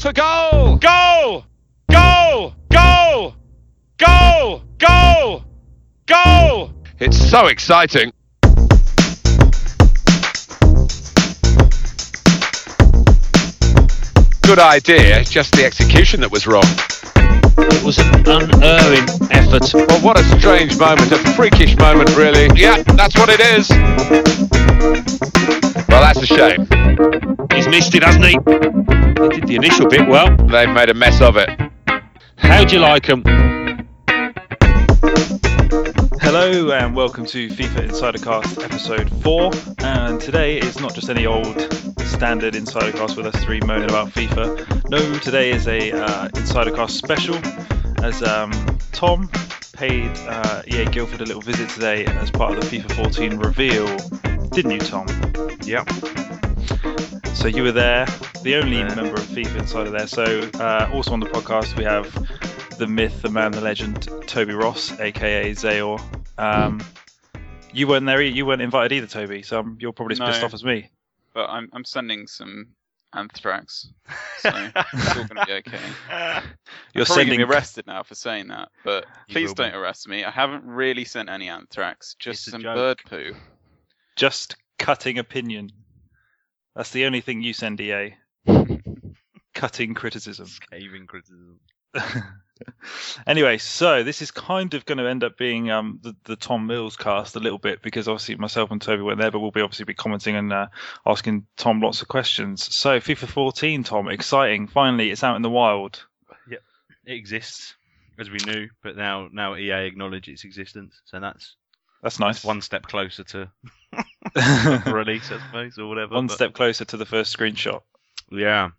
goes for goal! Goal! Goal! Goal! Goal! Goal! Goal! It's so exciting. Good idea, just the execution that was wrong. It was an unerring effort. Well, what a strange moment, a freakish moment, really. Yeah, that's what it is. Well, that's a shame. He's missed it, hasn't he? He did the initial bit well. They've made a mess of it. How'd you like him? Hello and welcome to FIFA Insidercast episode 4. And today is not just any old standard Insidercast with us three moaning about FIFA. No, today is a uh, Insidercast special as um, Tom paid uh, EA Guildford a little visit today as part of the FIFA 14 reveal. Didn't you, Tom? Yep. So you were there, the only member of FIFA Insider there. So uh, also on the podcast we have the myth, the man, the legend, Toby Ross, aka Zayor. Um, you weren't there. You weren't invited either, Toby. So you're probably as pissed off as me. but I'm I'm sending some anthrax, so it's all gonna be okay. You're I'm probably sending. gonna be arrested now for saying that, but You please don't arrest me. I haven't really sent any anthrax, just It's some bird poo. just cutting opinion. That's the only thing you send EA. cutting criticism. Scathing criticism. Anyway, so this is kind of going to end up being um, the, the Tom Mills cast a little bit because obviously myself and Toby weren't there, but we'll be obviously be commenting and uh, asking Tom lots of questions. So FIFA 14, Tom, exciting! Finally, it's out in the wild. Yep, it exists, as we knew, but now now EA acknowledge its existence, so that's That's nice. one step closer to release, I suppose, or whatever. One but- step closer to the first screenshot. Yeah.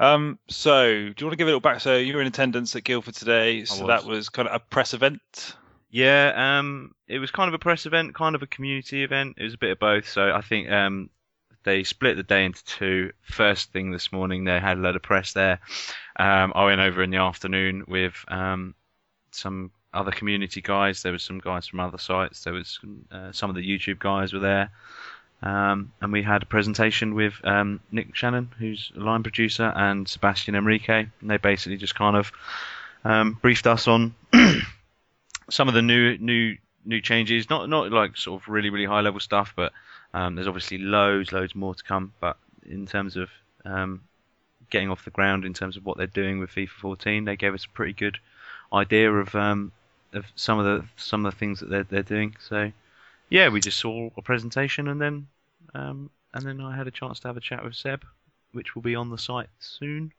Um, so do you want to give it a little back? So you were in attendance at Guildford today, so was. that was kind of a press event. Yeah, um, it was kind of a press event, kind of a community event. It was a bit of both. So I think um, they split the day into two. First thing this morning, they had a load of press there. Um, I went over in the afternoon with um, some other community guys. There was some guys from other sites. There was uh, some of the YouTube guys were there. Um, and we had a presentation with um, Nick Channon, who's a line producer, and Sebastian Enrique. And they basically just kind of um, briefed us on some of the new new new changes. Not not like sort of really really high level stuff, but um, there's obviously loads loads more to come. But in terms of um, getting off the ground, in terms of what they're doing with FIFA 14, they gave us a pretty good idea of um, of some of the some of the things that they're they're doing. So yeah, we just saw a presentation and then um, and then I had a chance to have a chat with Seb, which will be on the site soon.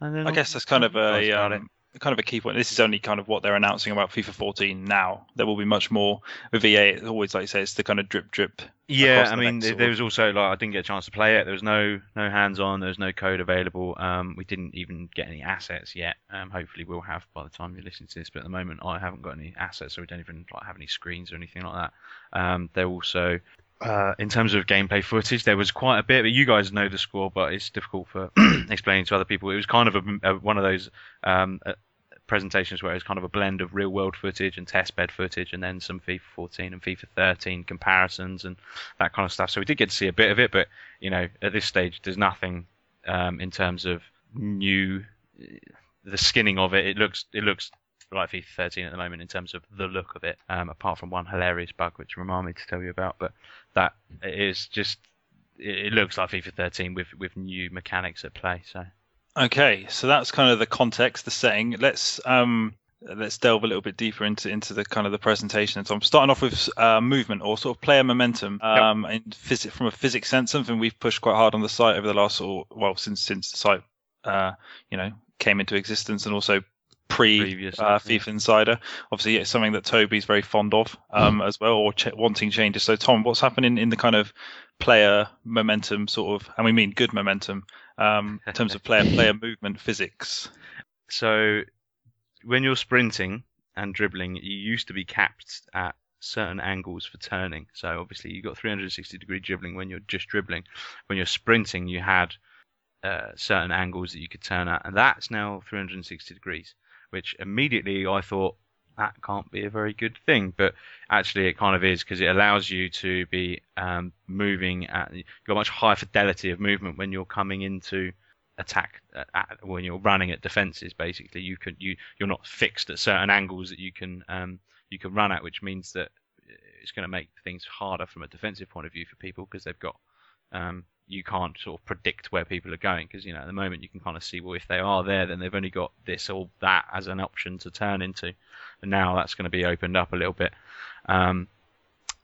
And then I guess that's kind of a um, kind of a key point. This is only kind of what they're announcing about FIFA 14 now. There will be much more with VA. It's always like you say, it's the kind of drip drip. Yeah, I the mean, there, there was also like I didn't get a chance to play it. There was no no hands on. There was no code available. Um, we didn't even get any assets yet. Um, hopefully we'll have by the time you're listening to this. But at the moment, I haven't got any assets, so we don't even like have any screens or anything like that. Um, there also. Uh, in terms of gameplay footage, there was quite a bit, but you guys know the score, but it's difficult for explaining to other people. It was kind of a, a, one of those um, presentations where it was kind of a blend of real world footage and test bed footage, and then some FIFA 14 and FIFA 13 comparisons and that kind of stuff. So we did get to see a bit of it, but you know, at this stage, there's nothing um, in terms of new the skinning of it. It looks it looks like FIFA 13 at the moment in terms of the look of it. Um, apart from one hilarious bug which remind me to tell you about, but that is just it, it looks like FIFA 13 with with new mechanics at play. So. Okay, so that's kind of the context, the setting. Let's um let's delve a little bit deeper into into the kind of the presentation. So I'm starting off with uh, movement or sort of player momentum. Um, and phys- from a physics sense, something we've pushed quite hard on the site over the last of, well since since the site uh you know came into existence and also pre Previous, uh, yeah. FIFA Insider. Obviously, it's something that Toby's very fond of um, as well, or ch- wanting changes. So, Tom, what's happening in the kind of player momentum, sort of, and we mean good momentum, um, in terms of player player movement physics? So when you're sprinting and dribbling, you used to be capped at certain angles for turning. So obviously you got 360 degree dribbling when you're just dribbling. When you're sprinting, you had uh, certain angles that you could turn at, and that's now 360 degrees. Which immediately I thought that can't be a very good thing, but actually it kind of is because it allows you to be um, moving at you've got much higher fidelity of movement when you're coming into attack uh, at, when you're running at defenses. Basically, you can you you're not fixed at certain angles that you can um, you can run at, which means that it's going to make things harder from a defensive point of view for people because they've got um, you can't sort of predict where people are going because you know at the moment you can kind of see well if they are there then they've only got this or that as an option to turn into. And now that's going to be opened up a little bit. Um,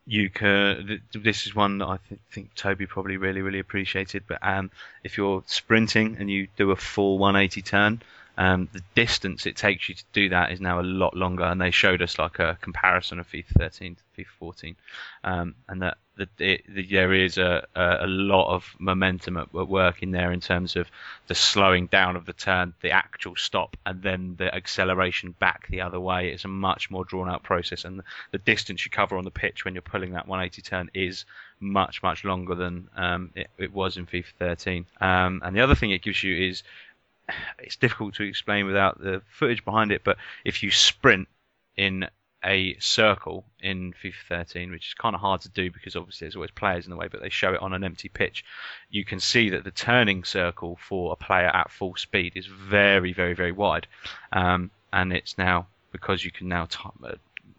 you can this is one that I th- think Toby probably really really appreciated but um, if you're sprinting and you do a full 180 turn um, the distance it takes you to do that is now a lot longer, and they showed us like a comparison of FIFA 13 to FIFA 14, um, and that it, the, there is a, a, lot of momentum at, at, work in there in terms of the slowing down of the turn, the actual stop, and then the acceleration back the other way. It's a much more drawn out process, and the, the distance you cover on the pitch when you're pulling that 180 turn is much much longer than um, it, it, was in FIFA 13. Um, and the other thing it gives you is it's difficult to explain without the footage behind it, but if you sprint in a circle in FIFA 13, which is kind of hard to do because obviously there's always players in the way, but they show it on an empty pitch. You can see that the turning circle for a player at full speed is very, very, very wide, um, and it's now because you can now t- uh,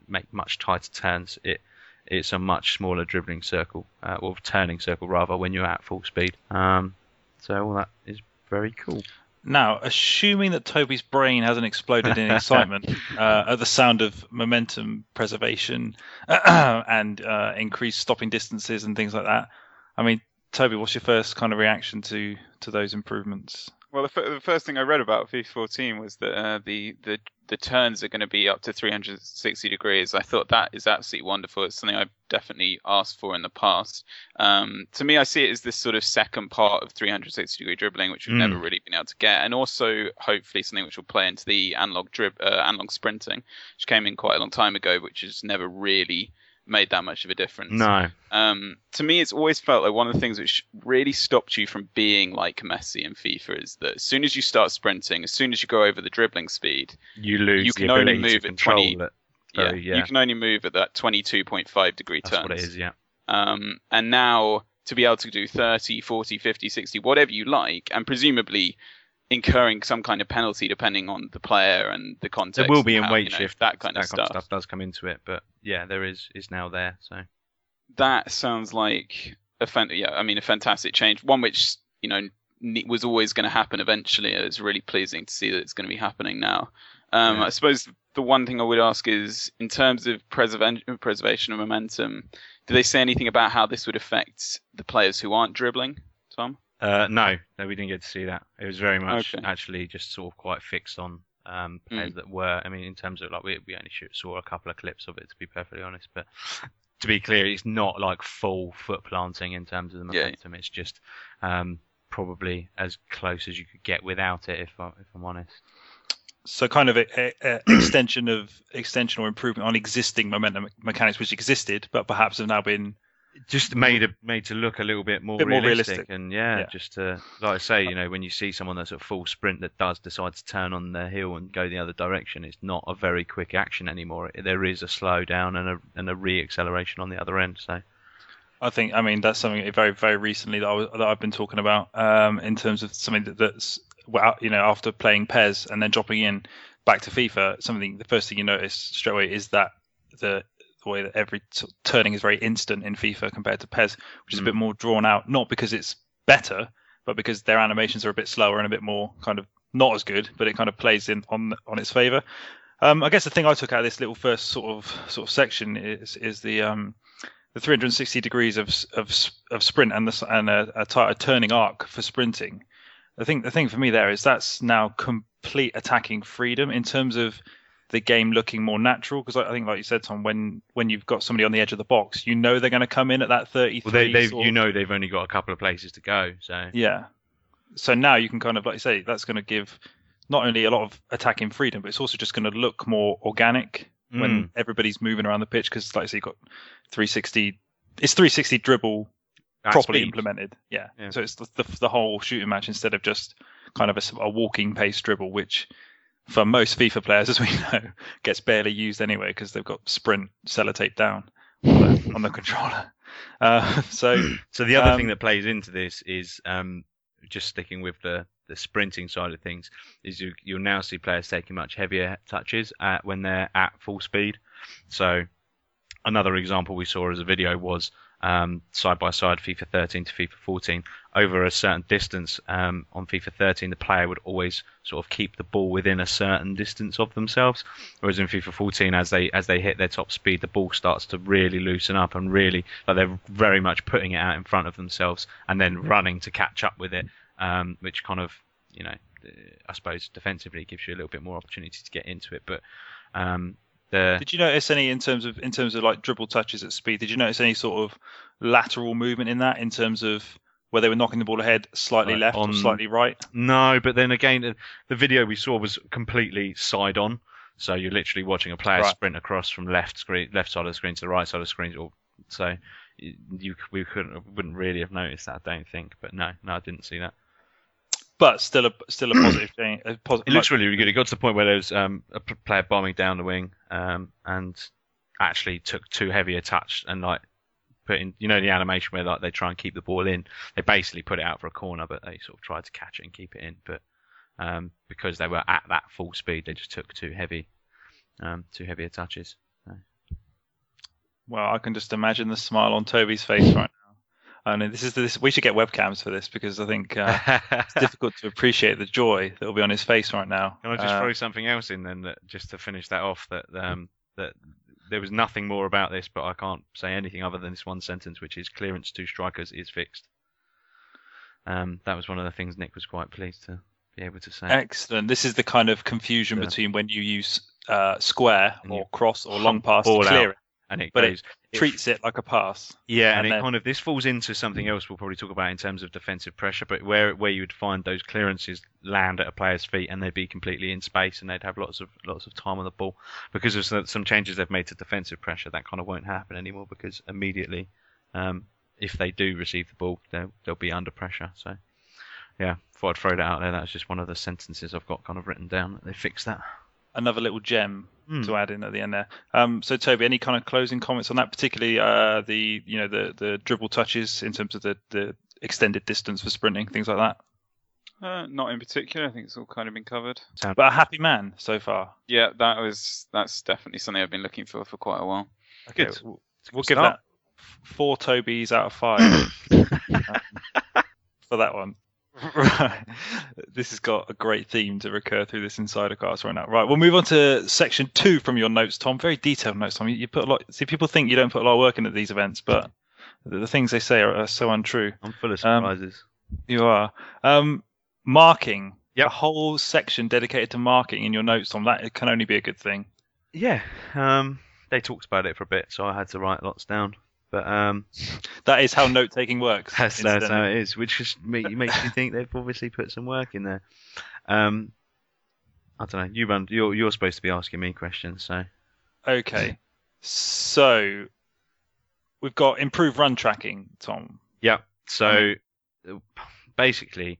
make much tighter turns. It it's a much smaller dribbling circle uh, or turning circle rather when you're at full speed. Um, so all that is very cool. Now, assuming that Toby's brain hasn't exploded in excitement uh, at the sound of momentum preservation and uh, increased stopping distances and things like that, I mean, Toby, what's your first kind of reaction to to those improvements? Well, the, f- the first thing I read about FIFA 14 was that uh, the, the the turns are going to be up to 360 degrees. I thought that is absolutely wonderful. It's something I've definitely asked for in the past. Um, to me, I see it as this sort of second part of 360 degree dribbling, which we've mm. never really been able to get, and also hopefully something which will play into the analog drib, uh, analog sprinting, which came in quite a long time ago, which has never really made that much of a difference. No. Um, to me, it's always felt like one of the things which really stopped you from being like Messi in FIFA is that as soon as you start sprinting, as soon as you go over the dribbling speed, you lose. You can only move at twenty. It. Yeah, yeah, you can only move at that twenty-two point five degree turn. That's turns. what it is. Yeah. Um, and now to be able to do 30, 40, 50, 60, whatever you like, and presumably incurring some kind of penalty depending on the player and the context. There will be in how, weight you know, shift. That kind that of stuff. stuff does come into it, but yeah, there is is now there. So that sounds like a fan- yeah, I mean a fantastic change. One which you know was always going to happen eventually. It's really pleasing to see that it's going to be happening now. Um, yeah. I suppose the one thing I would ask is, in terms of preserva- preservation of momentum, do they say anything about how this would affect the players who aren't dribbling, Tom? Uh, no, no, we didn't get to see that. It was very much okay. actually just sort of quite fixed on um, players mm. that were. I mean, in terms of like we we only saw a couple of clips of it to be perfectly honest, but to be clear, it's not like full foot planting in terms of the momentum. Yeah. It's just um, probably as close as you could get without it, if I, if I'm honest. So, kind of a, a, a extension of extension or improvement on existing momentum mechanics which existed, but perhaps have now been just made a, made to look a little bit more, bit realistic. more realistic. And yeah, yeah, just to, like I say, you know, when you see someone that's at full sprint that does decide to turn on their heel and go the other direction, it's not a very quick action anymore. There is a slowdown and a and a re-acceleration on the other end. So. I think, I mean, that's something very, very recently that, I was, that I've been talking about um, in terms of something that, that's, well, you know, after playing PES and then dropping in back to FIFA, something, the first thing you notice straight away is that the the way that every turning is very instant in FIFA compared to PES, which is mm. a bit more drawn out. Not because it's better, but because their animations are a bit slower and a bit more kind of not as good. But it kind of plays in on on its favor. Um, I guess the thing I took out of this little first sort of sort of section is is the um, the 360 degrees of of of sprint and the and a, a, t- a turning arc for sprinting. I think the thing for me there is that's now complete attacking freedom in terms of the game looking more natural because I think, like you said, Tom, when when you've got somebody on the edge of the box, you know they're going to come in at that 33. Well, they, they've, you know they've only got a couple of places to go, so yeah. So now you can kind of, like you say, that's going to give not only a lot of attacking freedom, but it's also just going to look more organic mm. when everybody's moving around the pitch because, like I say, you've got 360. It's 360 dribble At properly speed. implemented. Yeah. Yeah. So it's the, the, the whole shooting match instead of just kind of a, a walking pace dribble, which for most FIFA players, as we know, gets barely used anyway because they've got sprint sellotape down on the, on the controller. Uh, so, so the other um, thing that plays into this is um, just sticking with the the sprinting side of things is you you'll now see players taking much heavier touches at, when they're at full speed. So another example we saw as a video was um, side by side FIFA 13 to FIFA 14 over a certain distance um, on FIFA 13 the player would always sort of keep the ball within a certain distance of themselves. Whereas in FIFA 14 as they as they hit their top speed the ball starts to really loosen up and really like they're very much putting it out in front of themselves and then running to catch up with it um, which kind of you know I suppose defensively gives you a little bit more opportunity to get into it. But um, the Did you notice any in terms of in terms of like dribble touches at speed? Did you notice any sort of lateral movement in that in terms of where they were knocking the ball ahead slightly Like left on- or slightly right? No, but then again, the- video we saw was completely side on. So you're literally watching a player Right. sprint across from left screen, left side of the screen to the right side of the screen. Or so you we couldn't wouldn't really have noticed that, I don't think. But no, no, I didn't see that. But still a still a positive thing. A It looks really, really good. It got to the point where there was um, a player bombing down the wing um, and actually took too heavy a touch and like put in, you know, the animation where like they try and keep the ball in. They basically put it out for a corner, but they sort of tried to catch it and keep it in. But um, because they were at that full speed, they just took too heavy, um, too heavy a touches. Well, I can just imagine the smile on Toby's face right mean, this is this. We should get webcams for this because I think uh, it's difficult to appreciate the joy that will be on his face right now. Can I just Uh, throw something else in then, that, just to finish that off? That um, that there was nothing more about this, but I can't say anything other than this one sentence, which is clearance to strikers is fixed. Um, that was one of the things Nick was quite pleased to be able to say. Excellent. This is the kind of confusion Yeah. between when you use uh, square or cross or long pass to clear out. it. And it but goes, it- Treats it like a pass. yeah, and, and it then- kind of this falls into something else we'll probably talk about in terms of defensive pressure, but where where you would find those clearances land at a player's feet and they'd be completely in space and they'd have lots of lots of time on the ball because of some- some changes they've made to defensive pressure. That kind of won't happen anymore because immediately, um, if they do receive the ball, they'll they'll be under pressure. So. Yeah, thought I'd throw that out there. That's just one of the sentences I've got kind of written down. They fixed that. Another little gem Hmm. to add in at the end there. Um, so Toby, any kind of closing comments on that, particularly uh, the you know the the dribble touches in terms of the the extended distance for sprinting, things like that. Uh, not in particular. I think it's all kind of been covered. But a happy man so far. Yeah, that was that's definitely something I've been looking for for quite a while. Okay, Good. we'll, we'll give that four Tobys out of five um, for that one. Right. This has got a great theme to recur through this insider cast right now. Right, we'll move on to section two from your notes, Tom. Very detailed notes, Tom. You, you put a lot. See, people think you don't put a lot of work into these events, but the, the things they say are, are so untrue. I'm full of Um, surprises. You are. Um, marking. Yeah. A whole section dedicated to marking in your notes, Tom. That can only be a good thing. Yeah, um, they talked about it for a bit, so I had to write lots down. But um, That is how note taking works. that's, that's how it is, which just make, makes you think they've obviously put some work in there. Um, I don't know. You run. You're you're supposed to be asking me questions, so Okay. So we've got improved run tracking, Tom. yeah. So basically,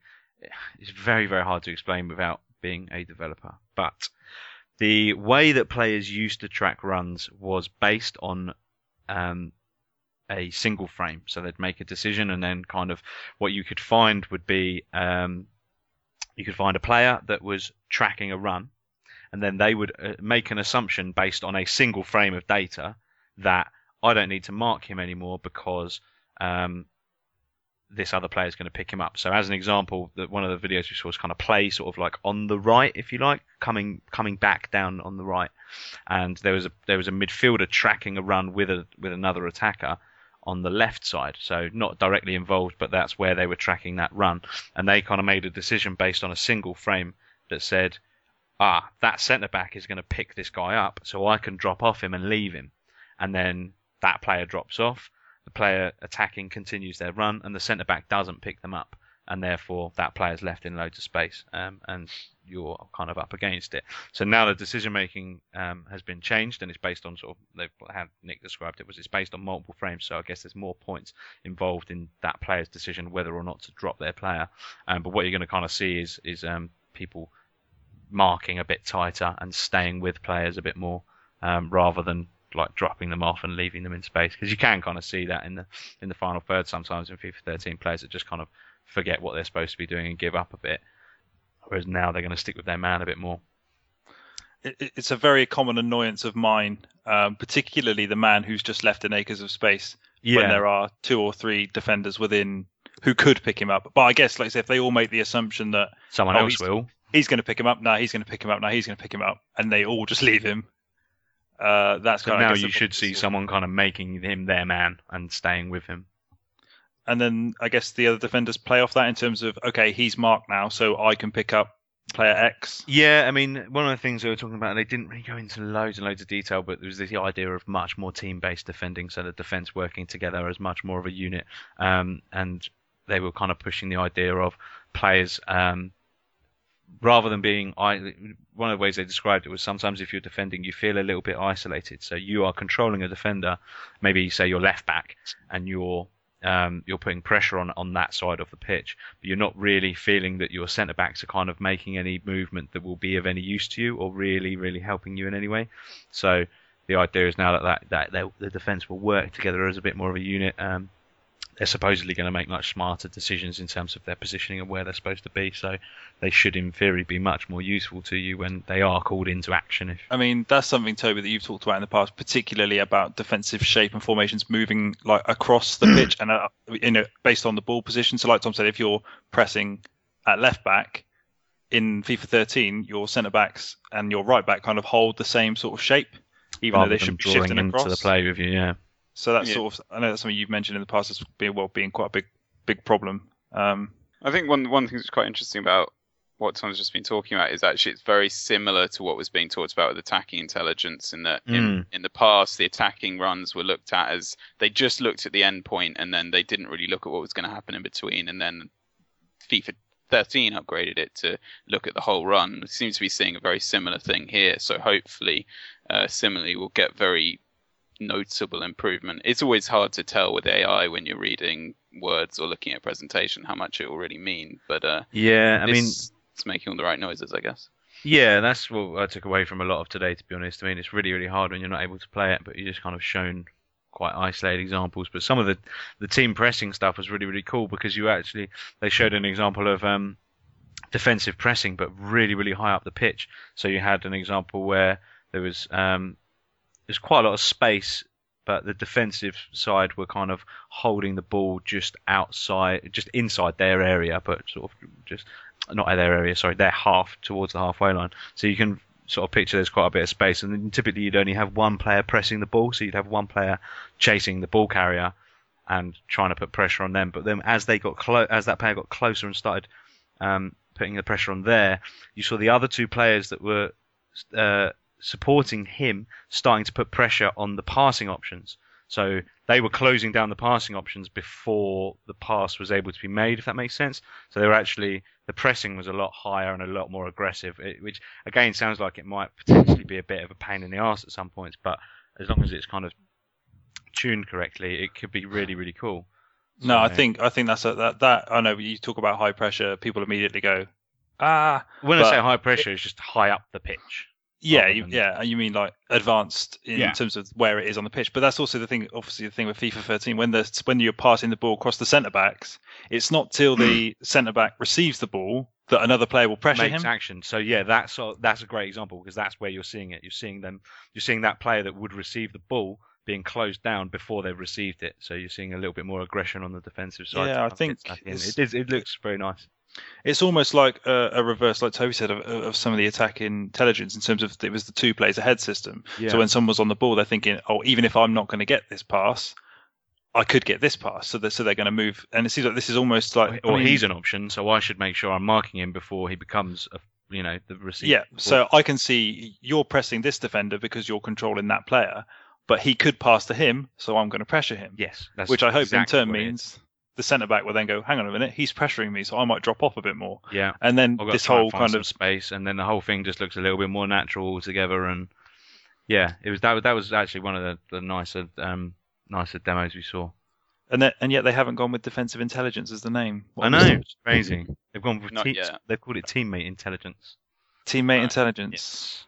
it's very very hard to explain without being a developer. But the way that players used to track runs was based on um, a single frame. So they'd make a decision, and then kind of what you could find would be um, you could find a player that was tracking a run, and then they would uh, make an assumption based on a single frame of data that I don't need to mark him anymore because um, this other player is going to pick him up. So as an example, that one of the videos we saw was kind of play sort of like on the right, if you like, coming coming back down on the right, and there was a there was a midfielder tracking a run with a with another attacker on the left side, so not directly involved, but that's where they were tracking that run, and they kind of made a decision based on a single frame that said, ah, that centre back is going to pick this guy up, so I can drop off him and leave him, and then that player drops off. The player attacking continues their run, and the centre back doesn't pick them up, and therefore that player's left in loads of space, um, and you're kind of up against it. So now the decision making um, has been changed, and it's based on sort of they've had Nick described it was it's based on multiple frames. So I guess there's more points involved in that player's decision whether or not to drop their player. Um, but what you're going to kind of see is is um, people marking a bit tighter and staying with players a bit more, um, rather than like dropping them off and leaving them in space because you can kind of see that in the in the final third sometimes in FIFA 13 players that just kind of forget what they're supposed to be doing and give up a bit Whereas now they're going to stick with their man a bit more. It, it- it's a very common annoyance of mine, um, particularly the man who's just left in acres of space when there are two or three defenders within who could pick him up. But I guess, like I say, if they all make the assumption that someone oh, else he's- will. he's going to pick him up, now he's going to pick him up, now he's going to pick him up, and they all just leave him, uh, that's So kind of, now you should see someone kind of making him their man and staying with him. And then I guess the other defenders play off that in terms of okay, he's marked now, so I can pick up player X. Yeah, I mean, one of the things we were talking about, and they didn't really go into loads and loads of detail, but there was the idea of much more team-based defending, so the defense working together as much more of a unit, um, and they were kind of pushing the idea of players, um, rather than being, one of the ways they described it was sometimes if you're defending, you feel a little bit isolated, so you are controlling a defender, maybe say you're left back, and you're um, you're putting pressure on on that side of the pitch, but you're not really feeling that your centre backs are kind of making any movement that will be of any use to you or really really helping you in any way. So the idea is now that that, that the defence will work together as a bit more of a unit. Um, they're supposedly going to make much smarter decisions in terms of their positioning and where they're supposed to be. So they should, in theory, be much more useful to you when they are called into action. If I mean, that's something Toby that you've talked about in the past, particularly about defensive shape and formations moving like across the pitch and uh, you know based on the ball position. So, like Tom said, if you're pressing at left back in FIFA 13, your centre backs and your right back kind of hold the same sort of shape, even rather though they should be shifting into across. the play with you, yeah. So that's Yeah. sort of I know that's something you've mentioned in the past as being well being quite a big big problem. Um, I think one one thing that's quite interesting about what Tom's just been talking about is actually it's very similar to what was being talked about with attacking intelligence in that in, in the past the attacking runs were looked at as they just looked at the end point and then they didn't really look at what was going to happen in between and then FIFA 13 upgraded it to look at the whole run. We seem to be seeing a very similar thing here. So hopefully, uh, similarly, we'll get very noticeable improvement. It's always hard to tell with AI when you're reading words or looking at a presentation how much it will really mean. But uh, Yeah, I mean, it's, it's making all the right noises, I guess. Yeah, that's what I took away from a lot of today. To be honest, I mean, it's really, really hard when you're not able to play it, but you're just kind of shown quite isolated examples. But some of the the team pressing stuff was really, really cool because you actually they showed an example of um, defensive pressing, but really, really high up the pitch. So you had an example where there was um, there's quite a lot of space, but the defensive side were kind of holding the ball just outside, just inside their area, but sort of just not their area, sorry, their half towards the halfway line. So you can sort of picture there's quite a bit of space, and then typically you'd only have one player pressing the ball, so you'd have one player chasing the ball carrier and trying to put pressure on them. But then as they got clo- as that player got closer and started um, putting the pressure on there, you saw the other two players that were uh, supporting him starting to put pressure on the passing options. So they were closing down the passing options before the pass was able to be made, if that makes sense. So they were actually the pressing was a lot higher and a lot more aggressive, which again sounds like it might potentially be a bit of a pain in the ass at some points, but as long as it's kind of tuned correctly, it could be really really cool. no, I think I think that's a, that that I know you talk about high pressure, people immediately go ah when I say high pressure, it's just high up the pitch. Yeah, you, yeah, you mean like advanced in Yeah. terms of where it is on the pitch. But that's also the thing. Obviously, the thing with FIFA 13 when the when you're passing the ball across the centre backs, it's not till the centre back receives the ball that another player will pressure makes him. action. So yeah, that's a- that's a great example because that's where you're seeing it. You're seeing them. You're seeing that player that would receive the ball being closed down before they've received it. So you're seeing a little bit more aggression on the defensive side. Yeah, I kind of get think it, is, it looks very nice. It's almost like a, a reverse, like Toby said, of, of some of the attack intelligence in terms of it was the two plays ahead system. Yeah. So when someone's on the ball, they're thinking, oh, even if I'm not going to get this pass, I could get this pass. So they're, so they're going to move. And it seems like this is almost like or I mean, he's an option, so I should make sure I'm marking him before he becomes a you know the receiver. Yeah, so I can see you're pressing this defender because you're controlling that player, but he could pass to him, so I'm going to pressure him. yes, that's which I hope exactly in turn what it is. means the centre back will then go, hang on a minute, he's pressuring me, so I might drop off a bit more. yeah. And then I've got this to whole kind of space, and then the whole thing just looks a little bit more natural altogether. And yeah, it was that. was- That was actually one of the, the nicer, um, nicer demos we saw. and then, and yet they haven't gone with defensive intelligence as the name. I know, it's crazy. They've gone with Not team, yet. they've called it teammate intelligence. Teammate Right. intelligence.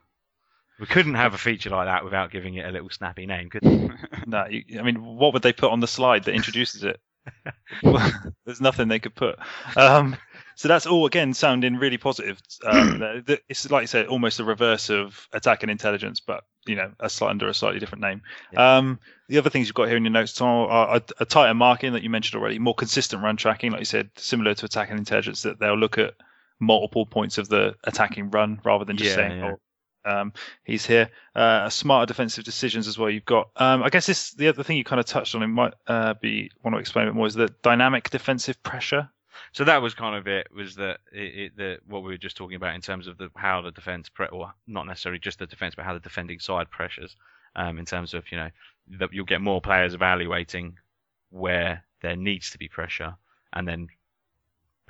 We couldn't have a feature like that without giving it a little snappy name, could we? No, you, I mean, what would they put on the slide that introduces it? Well, There's nothing they could put. Um, So that's all again sounding really positive. Um, it's like I said, almost the reverse of attack and intelligence, but you know, a slight, under a slightly different name. Um, the other things you've got here in your notes, Tom, are a, a tighter marking that you mentioned already, more consistent run tracking, like you said, similar to attack and intelligence, that they'll look at multiple points of the attacking run rather than just Yeah, saying, yeah. oh, um, he's here. Uh, smarter defensive decisions as well. You've got, um, I guess this the other thing you kind of touched on. It might uh, be want to explain a bit more is the dynamic defensive pressure. So that was kind of it. Was that it, it, the, what we were just talking about in terms of the how the defense, pre- or not necessarily just the defense, but how the defending side pressures. Um, in terms of you know that you'll get more players evaluating where there needs to be pressure and then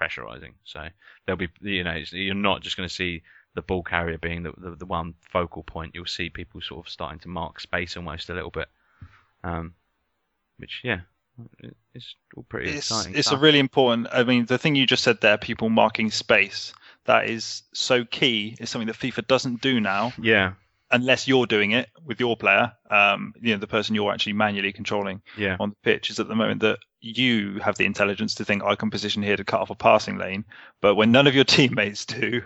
pressurizing. So there'll be you know you're not just going to see the ball carrier being the, the the one focal point. You'll see people sort of starting to mark space almost a little bit. Um, which yeah, it's all pretty It's exciting. it's a really important. I mean, the thing you just said there, people marking space, that is so key. Is something that FIFA doesn't do now. yeah unless you're doing it with your player, um, you know, the person you're actually manually controlling yeah. on the pitch is at the moment that you have the intelligence to think I can position here to cut off a passing lane, but when none of your teammates do,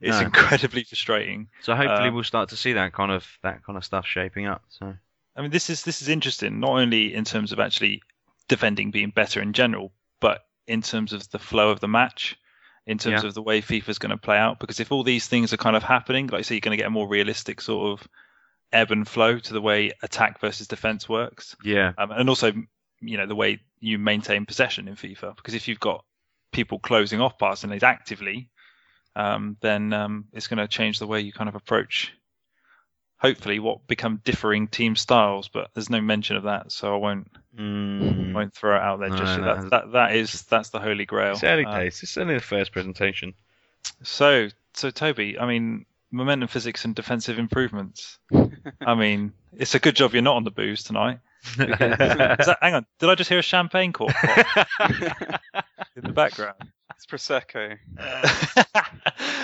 it's No. incredibly frustrating. So hopefully Um, we'll start to see that kind of that kind of stuff shaping up. So I mean, this is this is interesting, not only in terms of actually defending being better in general, but in terms of the flow of the match, in terms Yeah. of the way FIFA's going to play out. Because if all these things are kind of happening, like I say, you're going to get a more realistic sort of ebb and flow to the way attack versus defense works. yeah, um, and also you know the way you maintain possession in FIFA. Because if you've got people closing off passing lanes actively, um, then um, it's going to change the way you kind of approach. Hopefully, what become differing team styles, but there's no mention of that, so I won't mm. won't throw it out there No, just yet. no, That, that that is that's the holy grail. it's early days. It's only the first presentation. so so Toby, I mean momentum physics and defensive improvements. I mean, it's a good job you're not on the booze tonight. Is that, hang on, did I just hear a champagne cork pop in the background? It's prosecco.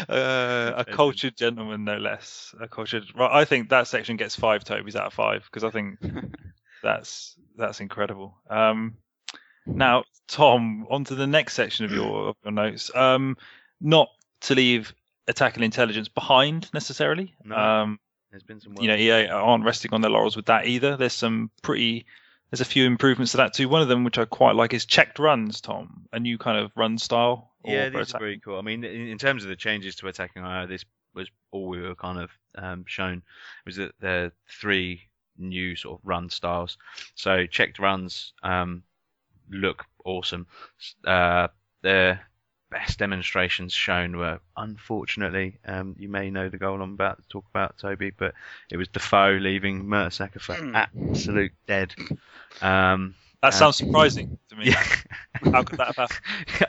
uh, a cultured gentleman, no less. A cultured. Right, I think that section gets five Tobys out of five because I think that's that's incredible. Um, now, Tom, on to the next section of your, of your notes. Um, not to leave attack and intelligence behind necessarily. No. Um, There's been some. You know, EA aren't resting on their laurels with that either. There's some pretty, there's a few improvements to that too. One of them, which I quite like, is checked runs. Tom, a new kind of run style. or yeah, are attack- very cool. I mean, in, in terms of the changes to attacking IO, this was all we were kind of um, shown was that there are three new sort of run styles. So checked runs um, look awesome. Uh, the best demonstrations shown were unfortunately, um, you may know the goal I'm about to talk about, Toby, but it was Defoe leaving Mertesacker for Hmm. absolute dead. Um, That sounds surprising to me. yeah. How could that have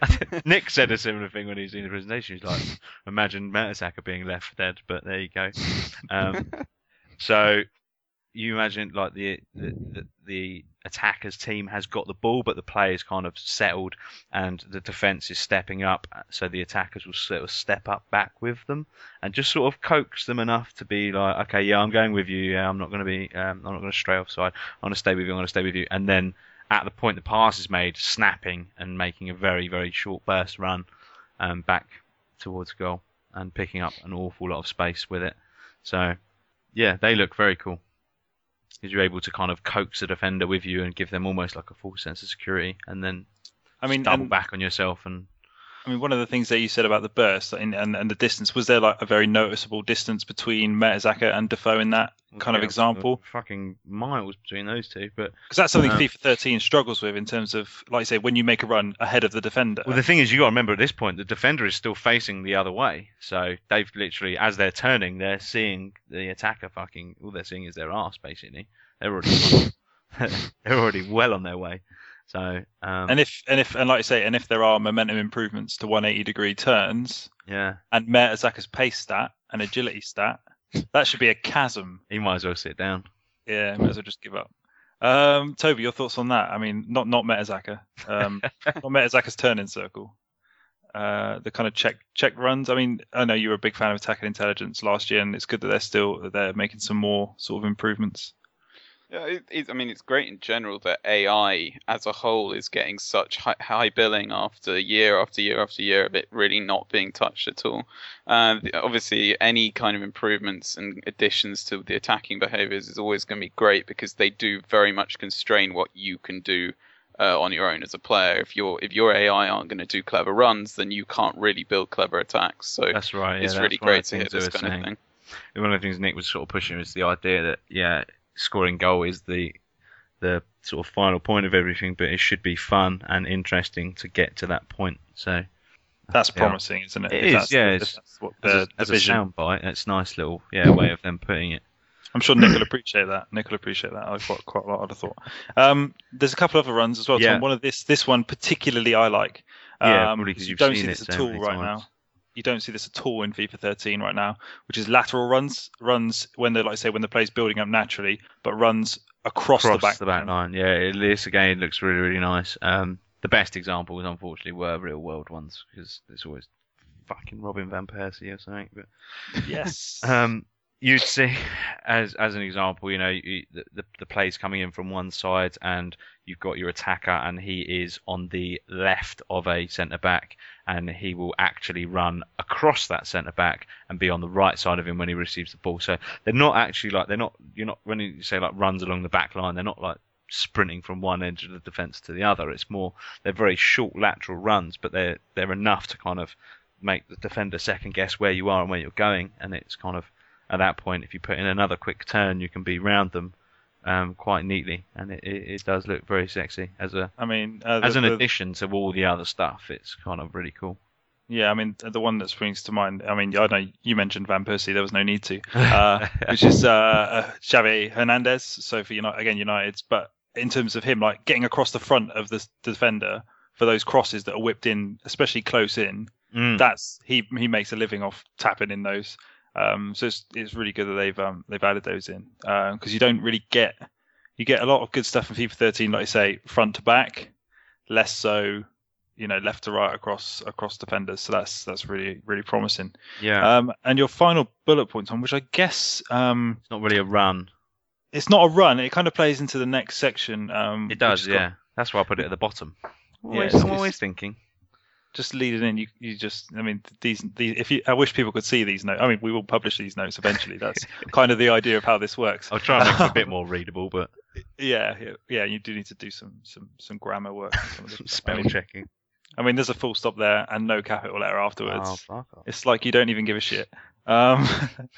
happened? Nick said a similar thing when he was doing the presentation. He's like, imagine Mertesacker being left dead, but there you go. Um, so you imagine like the, the the the attackers team has got the ball, but the play is kind of settled, and the defense is stepping up. So the attackers will sort of step up back with them and just sort of coax them enough to be like, okay, yeah, I'm going with you. Yeah, I'm not going to be, um, I'm not going to stray offside. I'm going to stay with you. I'm going to stay with you. And then at the point the pass is made, snapping and making a very very short burst run um, back towards goal and picking up an awful lot of space with it. So yeah, they look very cool because you're able to kind of coax the defender with you and give them almost like a full sense of security, and then I mean, double and- back on yourself and I mean, one of the things that you said about the burst and, and, and the distance was there like a very noticeable distance between Mertesacker and Defoe in that kind of example? Fucking miles between those two, but Because that's something Uh, FIFA 13 struggles with in terms of, like you say, when you make a run ahead of the defender. Well, the thing is, you got to remember at this point, the defender is still facing the other way. So they've literally, as they're turning, they're seeing the attacker fucking. All they're seeing is their ass, basically. They're already, they're already well on their way. So, um, and if and if and like I say, and if there are momentum improvements to 180 degree turns yeah, and Mertesacker's pace stat and agility stat, that should be a chasm. he might as well sit down. Yeah, might as well just give up. Um, Toby, your thoughts on that? I mean, not not Mertesacker, um, not Mertesacker's turning circle. Uh, the kind of check check runs. I mean, I know you were a big fan of attack and intelligence last year, and it's good that they're still that they're making some more sort of improvements. Yeah, it, it, I mean, it's great in general that AI as a whole is getting such high, high billing after year after year after year of it really not being touched at all. Uh, obviously, any kind of improvements and additions to the attacking behaviors is always going to be great because they do very much constrain what you can do uh, on your own as a player. If your if your AI aren't going to do clever runs, then you can't really build clever attacks. So That's right. it's yeah, really that's of great to things this kind of thing. One of the things Nick was sort of pushing was the idea that yeah, scoring goal is the the sort of final point of everything, but it should be fun and interesting to get to that point. So That's Yeah. promising, isn't it? It is, that's the- yeah, it's- that's what as, the, a, the as a vision. soundbite, it's nice little yeah way of them putting it. I'm sure Nick will appreciate that. Nick will appreciate that. I've got quite a lot of thought. Um, there's a couple other runs as well. Yeah. Tom. One of this this one particularly I like. Yeah, Um, probably 'cause you you've don't seen see this so at all right times. now. You don't see this at all in FIFA 13 right now, which is lateral runs. Runs when they're like say when the play's building up naturally, but runs across, Across the back. the back line, yeah. It, this again looks really really nice. Um, the best examples, unfortunately, were real world ones because it's always fucking Robin van Persie or something. But Yes. Um, you'd see, as as an example, you know, you, the, the the play's coming in from one side, and you've got your attacker, and he is on the left of a centre back, and he will actually run across that centre back and be on the right side of him when he receives the ball. So they're not actually like they're not you're not when you say like runs along the back line, they're not like sprinting from one edge of the defence to the other. It's more they're very short lateral runs, but they're they're enough to kind of make the defender second guess where you are and where you're going, and it's kind of at that point, if you put in another quick turn, you can be round them um, quite neatly, and it, it, it does look very sexy as a I mean, uh, as the- an the- addition to all the other stuff. It's kind of really cool. Yeah, I mean the one that springs to mind. I mean, I know you mentioned Van Persie. There was no need to, uh, which is uh, uh, Xavi Hernandez. So for United again, United's. But in terms of him, like getting across the front of the, the defender for those crosses that are whipped in, especially close in, Mm. that's he he makes a living off tapping in those. Um, so it's it's really good that they've um they've added those in because you don't really get you get a lot of good stuff in FIFA 13, like I say, front to back, less so, you know, left to right across across defenders. So that's that's really really promising. yeah, Um, and your final bullet point on which I guess um it's not really a run. it's not a run. It kind of plays into the next section. Um, It does, has got- yeah. That's why I put it at the bottom. Yeah, Always, I'm always thinking. Just leading in, you you just I mean these these if you I wish people could see these notes. I mean we will publish these notes eventually. That's kind of the idea of how this works. I'll try and make it a bit more readable, but Yeah, yeah, yeah. You do need to do some some some grammar work. Some this stuff. I spell mean, checking. I mean, there's a full stop there and no capital letter afterwards. Oh. It's like you don't even give a shit. Um,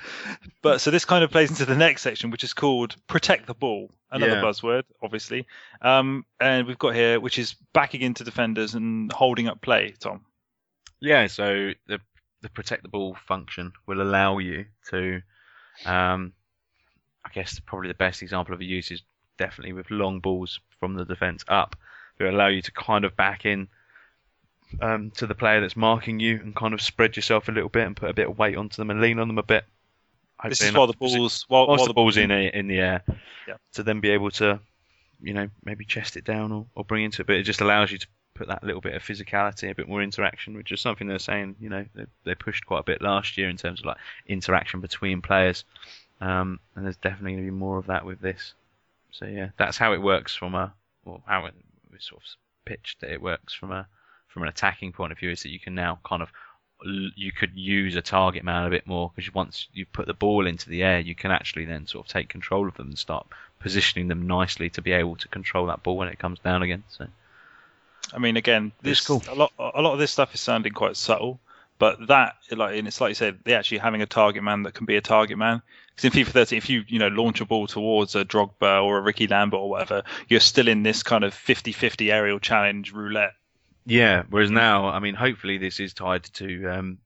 but so this kind of plays into the next section, which is called "Protect the Ball," another Yeah. buzzword, obviously. Um, and we've got here, which is backing into defenders and holding up play. Tom. Yeah, so the the protect the ball function will allow you to, um, I guess probably the best example of a use is definitely with long balls from the defence up. It will allow you to kind of back in um, to the player that's marking you and kind of spread yourself a little bit and put a bit of weight onto them and lean on them a bit. This is while the enough to posi- ball's while, while the ball's in a, in the air, Yeah. to then be able to, you know, maybe chest it down or, or bring into it. But it just allows you to put that little bit of physicality, a bit more interaction, which is something they're saying. You know, they, they pushed quite a bit last year in terms of like interaction between players, um, and there's definitely going to be more of that with this. So yeah, that's how it works from a, or how it we sort of pitched that it works from a from an attacking point of view is that you can now kind of you could use a target man a bit more because once you put the ball into the air, you can actually then sort of take control of them and start positioning them nicely to be able to control that ball when it comes down again. So I mean, again, this cool. a lot a lot of this stuff is sounding quite subtle, but that like and it's like you said, they actually having a target man that can be a target man. Because in FIFA 13, if you you know launch a ball towards a Drogba or a Ricky Lambert or whatever, you're still in this kind of 50-50 aerial challenge roulette. Yeah, whereas now, I mean, hopefully this is tied to um,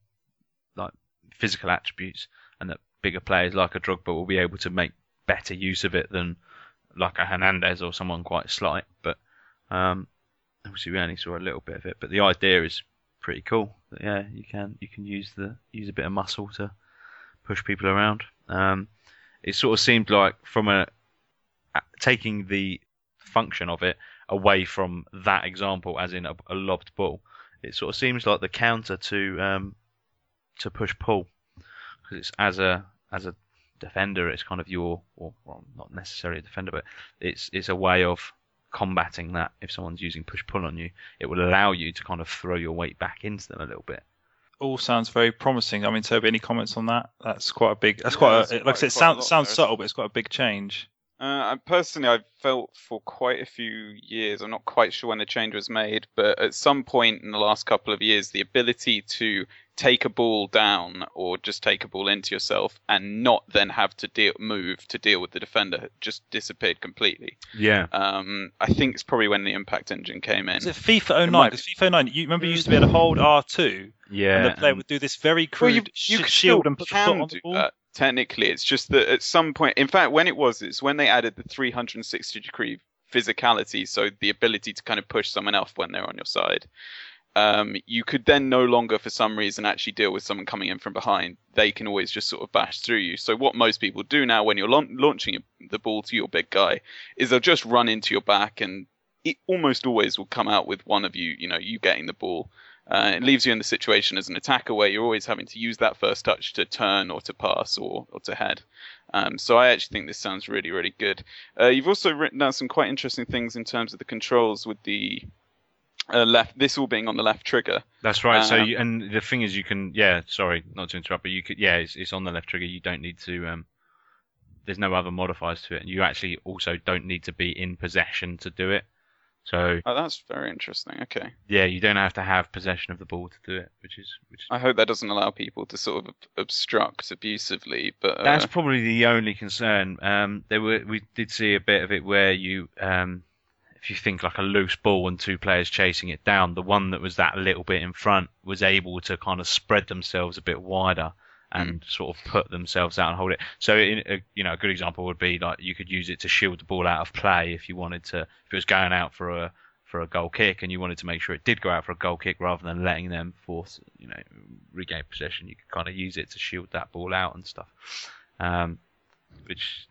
like physical attributes, and that bigger players like a Drogba will be able to make better use of it than like a Hernandez or someone quite slight. But um, obviously we only saw a little bit of it. But the idea is pretty cool. That, yeah, you can you can use the use a bit of muscle to push people around. Um, it sort of seemed like from a- taking the function of it away from that example, as in a, a lobbed ball. It sort of seems like the counter to um, to push pull because it's as a as a defender. It's kind of your, or well, not necessarily a defender, but it's it's a way of combating that. If someone's using push pull on you, it will allow you to kind of throw your weight back into them a little bit. All sounds very promising. I mean, Toby, any comments on that? That's quite a big. That's Yeah, quite. that's a, like I said, it quite sounds sounds there, subtle, but it's quite a big change. Uh, and personally, I've felt for quite a few years. I'm not quite sure when the change was made, but at some point in the last couple of years, the ability to take a ball down or just take a ball into yourself and not then have to deal, move to deal with the defender just disappeared completely. Yeah. Um, I think it's probably when the impact engine came in. Is it FIFA It 09? might Because FIFA 09, you remember you used to be able to hold R2 Yeah. and the player and- would do this very Well, you, crude you sh- shield and put the foot on the ball. that. Technically, it's just that at some point, in fact, when it was, it's when they added the 360 degree physicality, so the ability to kind of push someone else when they're on your side. Um, you could then no longer, for some reason, actually deal with someone coming in from behind. They can always just sort of bash through you. So what most people do now, when you're laun- launching the ball to your big guy, is they'll just run into your back, and it almost always will come out with one of you, you know, you getting the ball. Uh, it leaves you in the situation as an attacker where you're always having to use that first touch to turn or to pass or, or to head. Um, so I actually think this sounds really, really good. Uh, you've also written down some quite interesting things in terms of the controls with the uh, left. This all being on the left trigger. That's right. so Um, you, and the thing is, you can yeah. Sorry, not to interrupt, but you could yeah. It's, it's on the left trigger. You don't need to. Um, there's no other modifiers to it, and you actually also don't need to be in possession to do it. So Oh, that's very interesting. Okay, yeah, you don't have to have possession of the ball to do it, which is which. Is, I hope that doesn't allow people to sort of obstruct abusively. But uh, that's probably the only concern. Um, there were we did see a bit of it where you um, if you think like a loose ball and two players chasing it down, the one that was that little bit in front was able to kind of spread themselves a bit wider and sort of put themselves out and hold it. So, in a, you know, a good example would be like you could use it to shield the ball out of play if you wanted to, if it was going out for a for a goal kick and you wanted to make sure it did go out for a goal kick rather than letting them force, you know, regain possession. You could kind of use it to shield that ball out and stuff. Um, which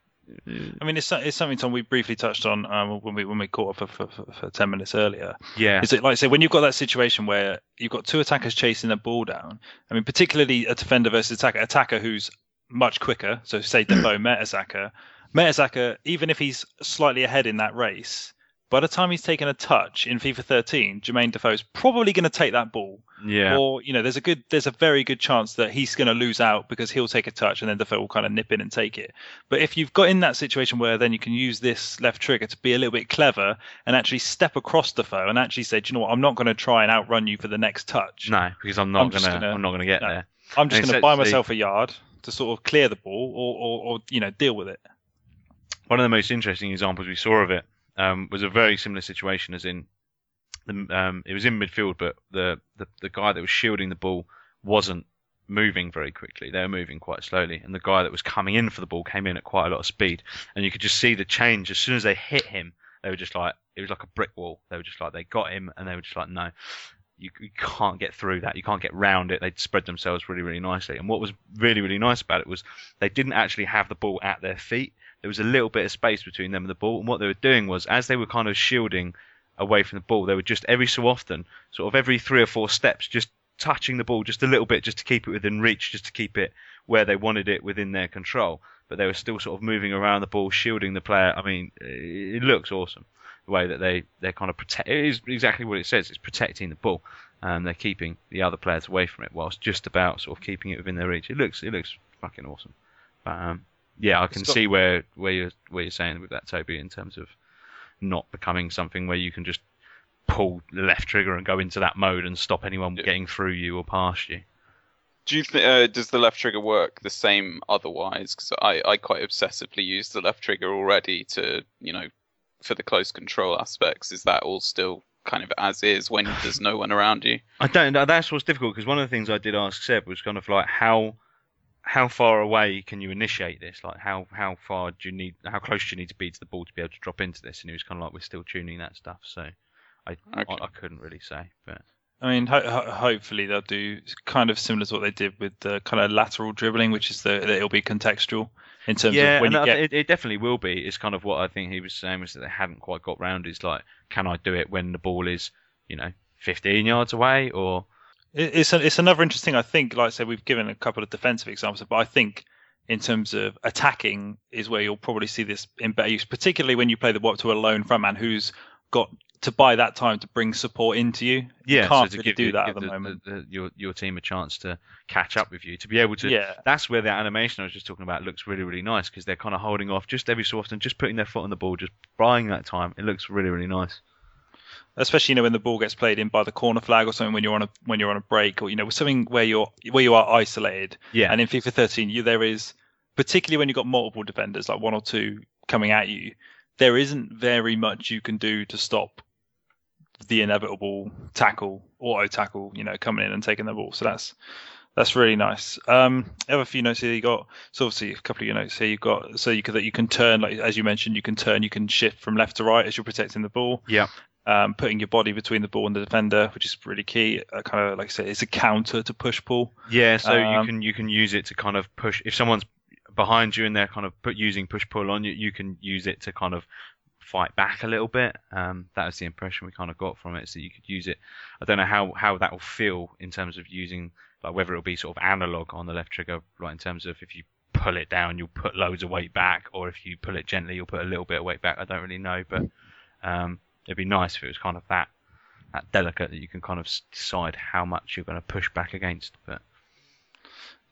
I mean, it's, it's something Tom we briefly touched on um, when we when we caught up for, for, for, ten minutes earlier. yeah, Is it like I say when you've got that situation where you've got two attackers chasing a ball down? I mean, particularly a defender versus attacker. Attacker who's much quicker. So say Defoe, Mertesacker. Mertesacker, even if he's slightly ahead in that race, by the time he's taken a touch in FIFA 13, Jermaine Defoe's probably going to take that ball. Yeah, Or you know, there's a good, there's a very good chance that he's going to lose out because he'll take a touch and then Defoe will kind of nip in and take it. But if you've got in that situation where then you can use this left trigger to be a little bit clever and actually step across Defoe and actually say, do you know what, I'm not going to try and outrun you for the next touch. no, because I'm not gonna, gonna- I'm not gonna get no. there. I'm just going to buy myself a yard to sort of clear the ball or, or, or you know deal with it. one of the most interesting examples we saw of it um, was a very similar situation, as in the, um, it was in midfield, but the, the the guy that was shielding the ball wasn't moving very quickly. They were moving quite slowly, and the guy that was coming in for the ball came in at quite a lot of speed, and you could just see the change as soon as they hit him. They were just like it was like a brick wall. They were just like they got him, and they were just like no. You, you can't get through that. You can't get round it. They spread themselves really, really nicely. And what was really, really nice about it was they didn't actually have the ball at their feet there was a little bit of space between them and the ball. And what they were doing was, as they were kind of shielding away from the ball, they were just every so often, sort of every three or four steps, just touching the ball just a little bit, just to keep it within reach, just to keep it where they wanted it within their control. But they were still sort of moving around the ball, shielding the player. I mean, it looks awesome the way that they they kind of protect. It is exactly what it says. It's protecting the ball, and they're keeping the other players away from it, whilst just about sort of keeping it within their reach. It looks it looks fucking awesome. But um, yeah, I can got- see where where you're where you're saying with that, Toby, in terms of not becoming something where you can just pull the left trigger and go into that mode and stop anyone Yeah. getting through you or past you. Do you think uh, does the left trigger work the same otherwise? Because I, I quite obsessively use the left trigger already to you know for the close control aspects. Is that all still kind of as is when there's no one around you? I don't. know, That's what's difficult because one of the things I did ask Seb was kind of like how how far away can you initiate this? Like how how far do you need? How close do you need to be to the ball to be able to drop into this? And he was kind of like, we're still tuning that stuff. So I I, Okay. I couldn't really say, but I mean, ho- ho- hopefully they'll do kind of similar to what they did with the kind of lateral dribbling, which is the that it'll be contextual in terms yeah, of when and you get. it, it definitely will be. It's kind of what I think he was saying was that they hadn't quite got round. Is like, can I do it when the ball is, you know, 15 yards away or It's a, it's another interesting. I think, like I said, we've given a couple of defensive examples, but I think in terms of attacking is where you'll probably see this in better use, particularly when you play the what to a lone frontman who's got to buy that time to bring support into you. Yeah, you can't so to really give, do that at the, moment. the- your your team a chance to catch up with you, to be able to. yeah, That's where the animation I was just talking about looks really really nice because they're kind of holding off just every so often, just putting their foot on the ball, just buying that time. It looks really really nice. Especially you know when the ball gets played in by the corner flag or something when you're on a when you're on a break or you know something where you're where you are isolated. Yeah, And in FIFA 13, you there is particularly when you've got multiple defenders, like one or two coming at you, there isn't very much you can do to stop the inevitable tackle, auto tackle, you know, coming in and taking the ball. So that's that's really nice. Um, I have a few notes here. You got so obviously a couple of your notes here. You've got so you can that you can turn like as you mentioned, you can turn, you can shift from left to right as you're protecting the ball. Yeah. Um, putting your body between the ball and the defender, which is really key. Uh, kind of like I said, it's a counter to push pull. yeah. So you um, can you can use it to kind of push if someone's behind you and they're kind of put using push pull on you, you can use it to kind of fight back a little bit. Um, that was the impression we kind of got from it. So you could use it. I don't know how how that will feel in terms of using like whether it'll be sort of analog on the left trigger, like in terms of if you pull it down, you'll put loads of weight back, or if you pull it gently, you'll put a little bit of weight back. I don't really know, but um, it'd be nice if it was kind of that that delicate that you can kind of decide how much you're going to push back against. But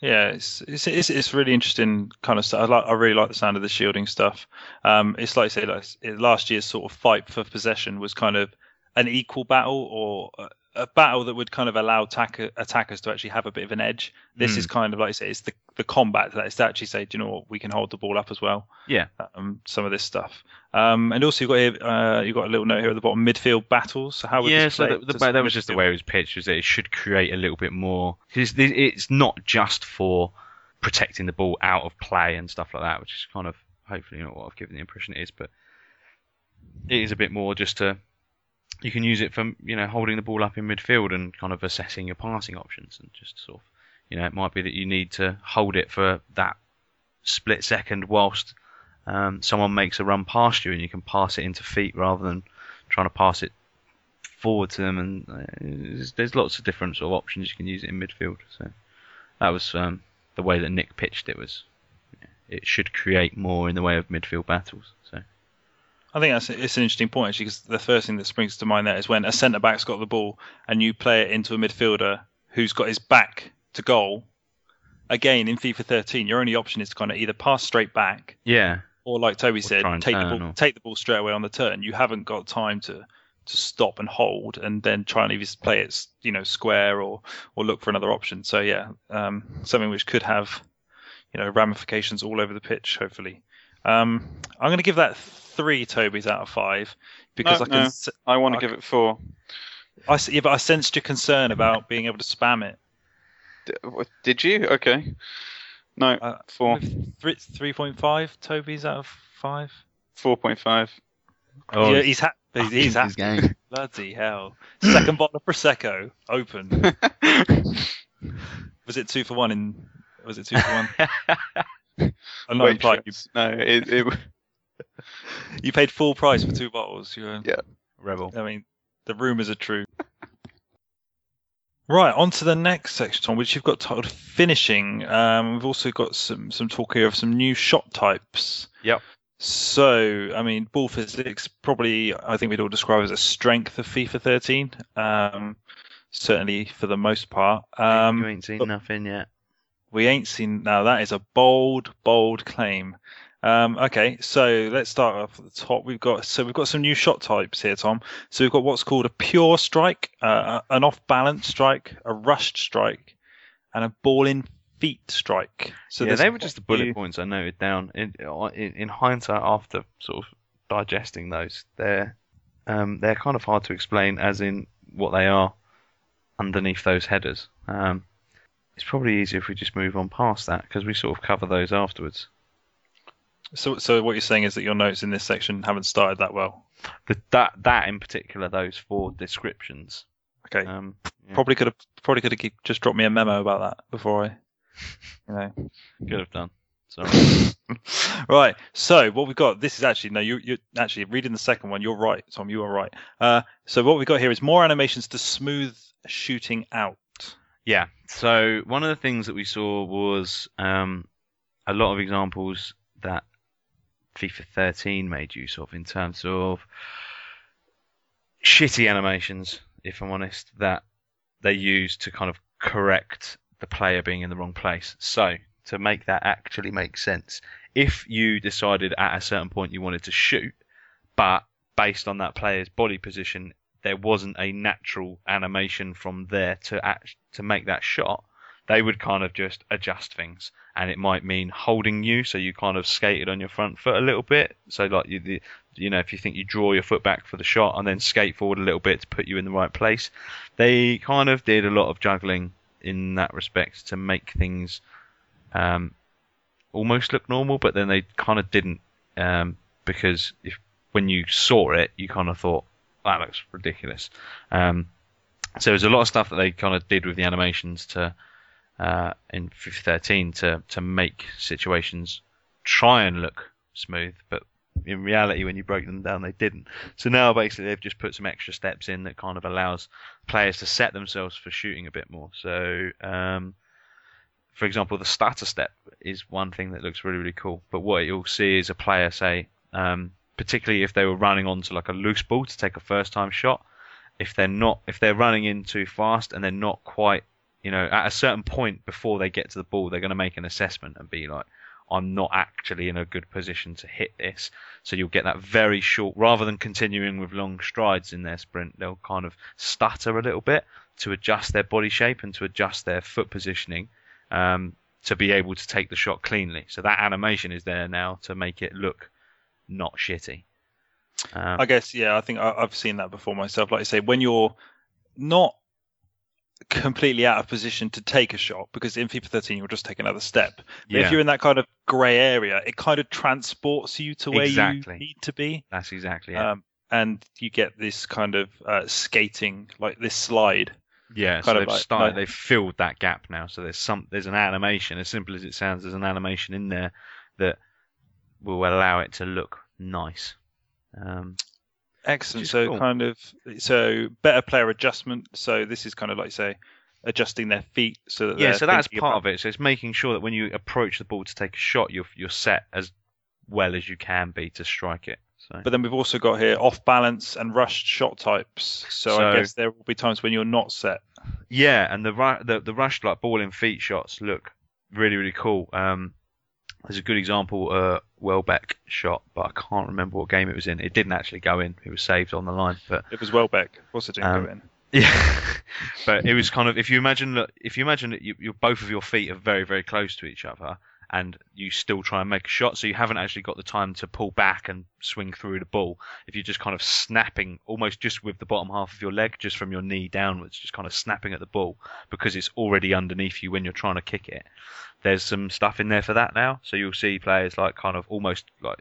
Yeah, it's it's it's, it's really interesting kind of stuff. I like I really like the sound of the shielding stuff. Um, it's like I say, like last year's sort of fight for possession was kind of an equal battle or a, a battle that would kind of allow attacker, attackers to actually have a bit of an edge. This Mm. is kind of like I say, it's the the combat that is to actually say, do you know what, we can hold the ball up as well. Yeah. Um, some of this stuff. Um, and also you've got here, uh, you've got a little note here at the bottom, midfield battles. So how would yeah, so the, the, that was just the way it was pitched. Was that it should create a little bit more because it's not just for protecting the ball out of play and stuff like that, which is kind of hopefully not what I've given the impression it is, but it is a bit more just to you can use it for you know holding the ball up in midfield and kind of assessing your passing options and just sort of you know it might be that you need to hold it for that split second whilst um, someone makes a run past you and you can pass it into feet rather than trying to pass it forward to them. And uh, there's, lots of different sort of options you can use it in midfield. So that was um, the way that Nick pitched it was it should create more in the way of midfield battles. So I think that's it's an interesting point actually because the first thing that springs to mind there is when a centre back's got the ball and you play it into a midfielder who's got his back to goal. Again, in FIFA 13, your only option is to kind of either pass straight back yeah or, like Toby said, take the ball or- take the ball straight away on the turn. You haven't got time to to stop and hold and then try and either play it you know square or or look for another option. So yeah, um, something which could have you know ramifications all over the pitch. Hopefully, um, I'm going to give that three Tobys out of five because No, I can. no. s- I want to give it four. I s- yeah, but I sensed your concern about being able to spam it. D- what- Did you? Okay. No, Uh, four. Three three point five Tobys out of five. Four point five. oh yeah, he's, ha- he's, he's his happy. game. Bloody hell! Second bottle of prosecco open. Was it two for one in? Was it two for one? I'm not Wait, implying you. No, it, it, you paid full price for two bottles. You were, Yeah. rebel I mean, the rumours are true. Right, on to the next section, Tom, which you've got titled finishing. Um, we've also got some some talk here of some new shot types. Yep. So, I mean, ball physics probably I think we'd all describe as a strength of FIFA 13. Um, certainly for the most part. Um, you ain't seen nothing yet we ain't seen now. That is a bold, bold claim. Um, okay, so let's start off at the top. We've got so we've got some new shot types here, Tom. So we've got what's called a pure strike, uh, an off-balance strike, a rushed strike, and a ball-in feet strike. So yeah, they were just the bullet few- points I noted down. In, in, in hindsight, after sort of digesting those, they're um, they're kind of hard to explain, as in what they are underneath those headers. Um, it's probably easier if we just move on past that because we sort of cover those afterwards. So, so what you're saying is that your notes in this section haven't started that well. The, that that in particular, those four descriptions. Okay, Um, yeah, probably could have probably could have just dropped me a memo about that before I, you know. could have done. Sorry. right. So what we've got, this is actually no, you you actually reading the second one. You're right, Tom. You are right. Uh, so what we've got here is more animations to smooth shooting out. Yeah. So one of the things that we saw was um, a lot of examples that FIFA 13 made use of in terms of shitty animations, if I'm honest, that they use to kind of correct the player being in the wrong place. So, to make that actually make sense, if you decided at a certain point you wanted to shoot, but based on that player's body position, there wasn't a natural animation from there to act, to make that shot, they would kind of just adjust things, and it might mean holding you, so you kind of skated on your front foot a little bit. So like you, the, you know, if you think you draw your foot back for the shot and then skate forward a little bit to put you in the right place, they kind of did a lot of juggling in that respect to make things um, almost look normal, but then they kind of didn't um, because if when you saw it, you kind of thought that looks ridiculous. Um, so there's a lot of stuff that they kind of did with the animations to uh, in FIFA 13 to to make situations try and look smooth, but in reality, when you broke them down, they didn't. So now basically they've just put some extra steps in that kind of allows players to set themselves for shooting a bit more. So, um, for example, the starter step is one thing that looks really really cool. But what you'll see is a player say, um, particularly if they were running onto like a loose ball to take a first time shot, if they're not if they're running in too fast and they're not quite you know, at a certain point before they get to the ball, they're going to make an assessment and be like, I'm not actually in a good position to hit this. So you'll get that very short, rather than continuing with long strides in their sprint, they'll kind of stutter a little bit to adjust their body shape and to adjust their foot positioning um, to be able to take the shot cleanly. So that animation is there now to make it look not shitty. Um, I guess yeah, I think I, I've seen that before myself. Like I say, when you're not completely out of position to take a shot because in FIFA 13 you'll just take another step. But Yeah. if you're in that kind of grey area, it kind of transports you to where Exactly. you need to be, that's exactly it. um, and you get this kind of uh, skating, like this slide. Yeah, so they've like- started. like- they've filled that gap now. So there's some. There's an animation, as simple as it sounds. There's an animation in there that will allow it to look nice. Um, Excellent. So cool. kind of so better player adjustment. So this is kind of like say adjusting their feet so that yeah, so that's part about- of it. So it's making sure that when you approach the ball to take a shot, you're you're set as well as you can be to strike it. So But then we've also got here off balance and rushed shot types. So, So- I guess there will be times when you're not set. Yeah, and the the the rushed like ball in feet shots look really really cool. Um, there's a good example, uh, Welbeck shot, but I can't remember what game it was in. It didn't actually go in. It was saved on the line, but It was Welbeck. Of course, it didn't Um, go in. yeah. but it was kind of if you imagine that if you imagine that you, you both of your feet are very very close to each other, and you still try and make a shot, so you haven't actually got the time to pull back and swing through the ball. If you're just kind of snapping, almost just with the bottom half of your leg, just from your knee downwards, just kind of snapping at the ball because it's already underneath you when you're trying to kick it. There's some stuff in there for that now, so you'll see players like kind of almost like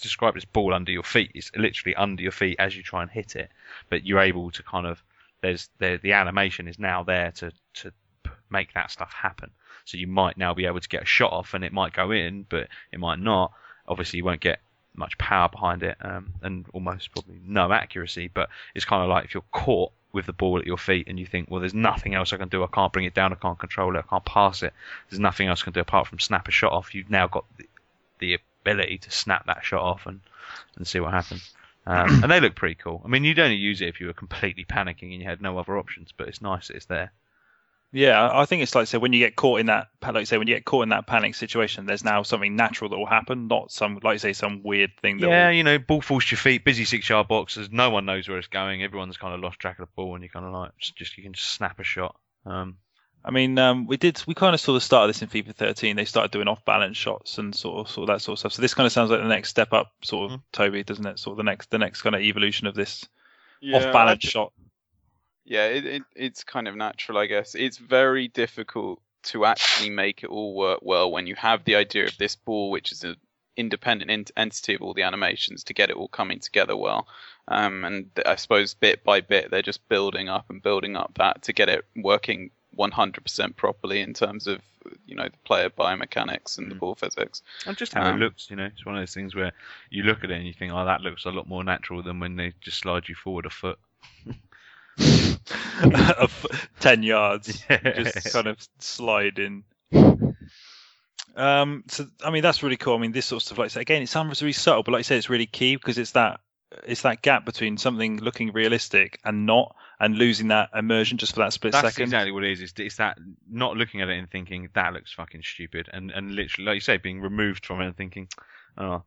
described as ball under your feet. It's literally under your feet as you try and hit it, but you're able to kind of there's the the animation is now there to to make that stuff happen. So you might now be able to get a shot off, and it might go in, but it might not. Obviously, you won't get much power behind it, um, and almost probably no accuracy. But it's kind of like if you're caught with the ball at your feet, and you think, well, there's nothing else I can do. I can't bring it down. I can't control it. I can't pass it. There's nothing else I can do apart from snap a shot off. You've now got the, the ability to snap that shot off and and see what happens. Um, and they look pretty cool. I mean, you'd only use it if you were completely panicking and you had no other options, but it's nice that it's there. Yeah, I I think it's like say when you get caught in that, like say, when you get caught in that panic situation, there's now something natural that will happen, not some, like you say, some weird thing that. Yeah, will, you know, ball falls to your feet, busy six yard boxes, no one knows where it's going, everyone's kind of lost track of the ball, and you kind of like just, just you can just snap a shot. Um, I mean, um, we did, we kind of saw the start of this in FIFA 13. They started doing off balance shots and sort of, sort of that sort of stuff. So this kind of sounds like the next step up, sort of, Mhm. Toby, doesn't it? Sort of the next, the next kind of evolution of this Yeah, off balance I- shot. Yeah, it, it, it's kind of natural, I guess. It's very difficult to actually make it all work well when you have the idea of this ball, which is an independent ent- entity of all the animations, to get it all coming together well. Um, and I suppose bit by bit, they're just building up and building up that to get it working 100% properly in terms of you know the player biomechanics and the Mm. ball physics. and just how Um, it looks, you know, it's one of those things where you look at it and you think, oh, that looks a lot more natural than when they just slide you forward a foot. of 10 yards, just kind of sliding. Um, so I mean that's really cool. I mean this sort of stuff like so again it sounds really subtle, but like I said, it's really key because it's that it's that gap between something looking realistic and not, and losing that immersion just for that split That's second. exactly what it is. It's, it's that not looking at it and thinking that looks fucking stupid, and and literally, like you say, being removed from it and thinking, oh,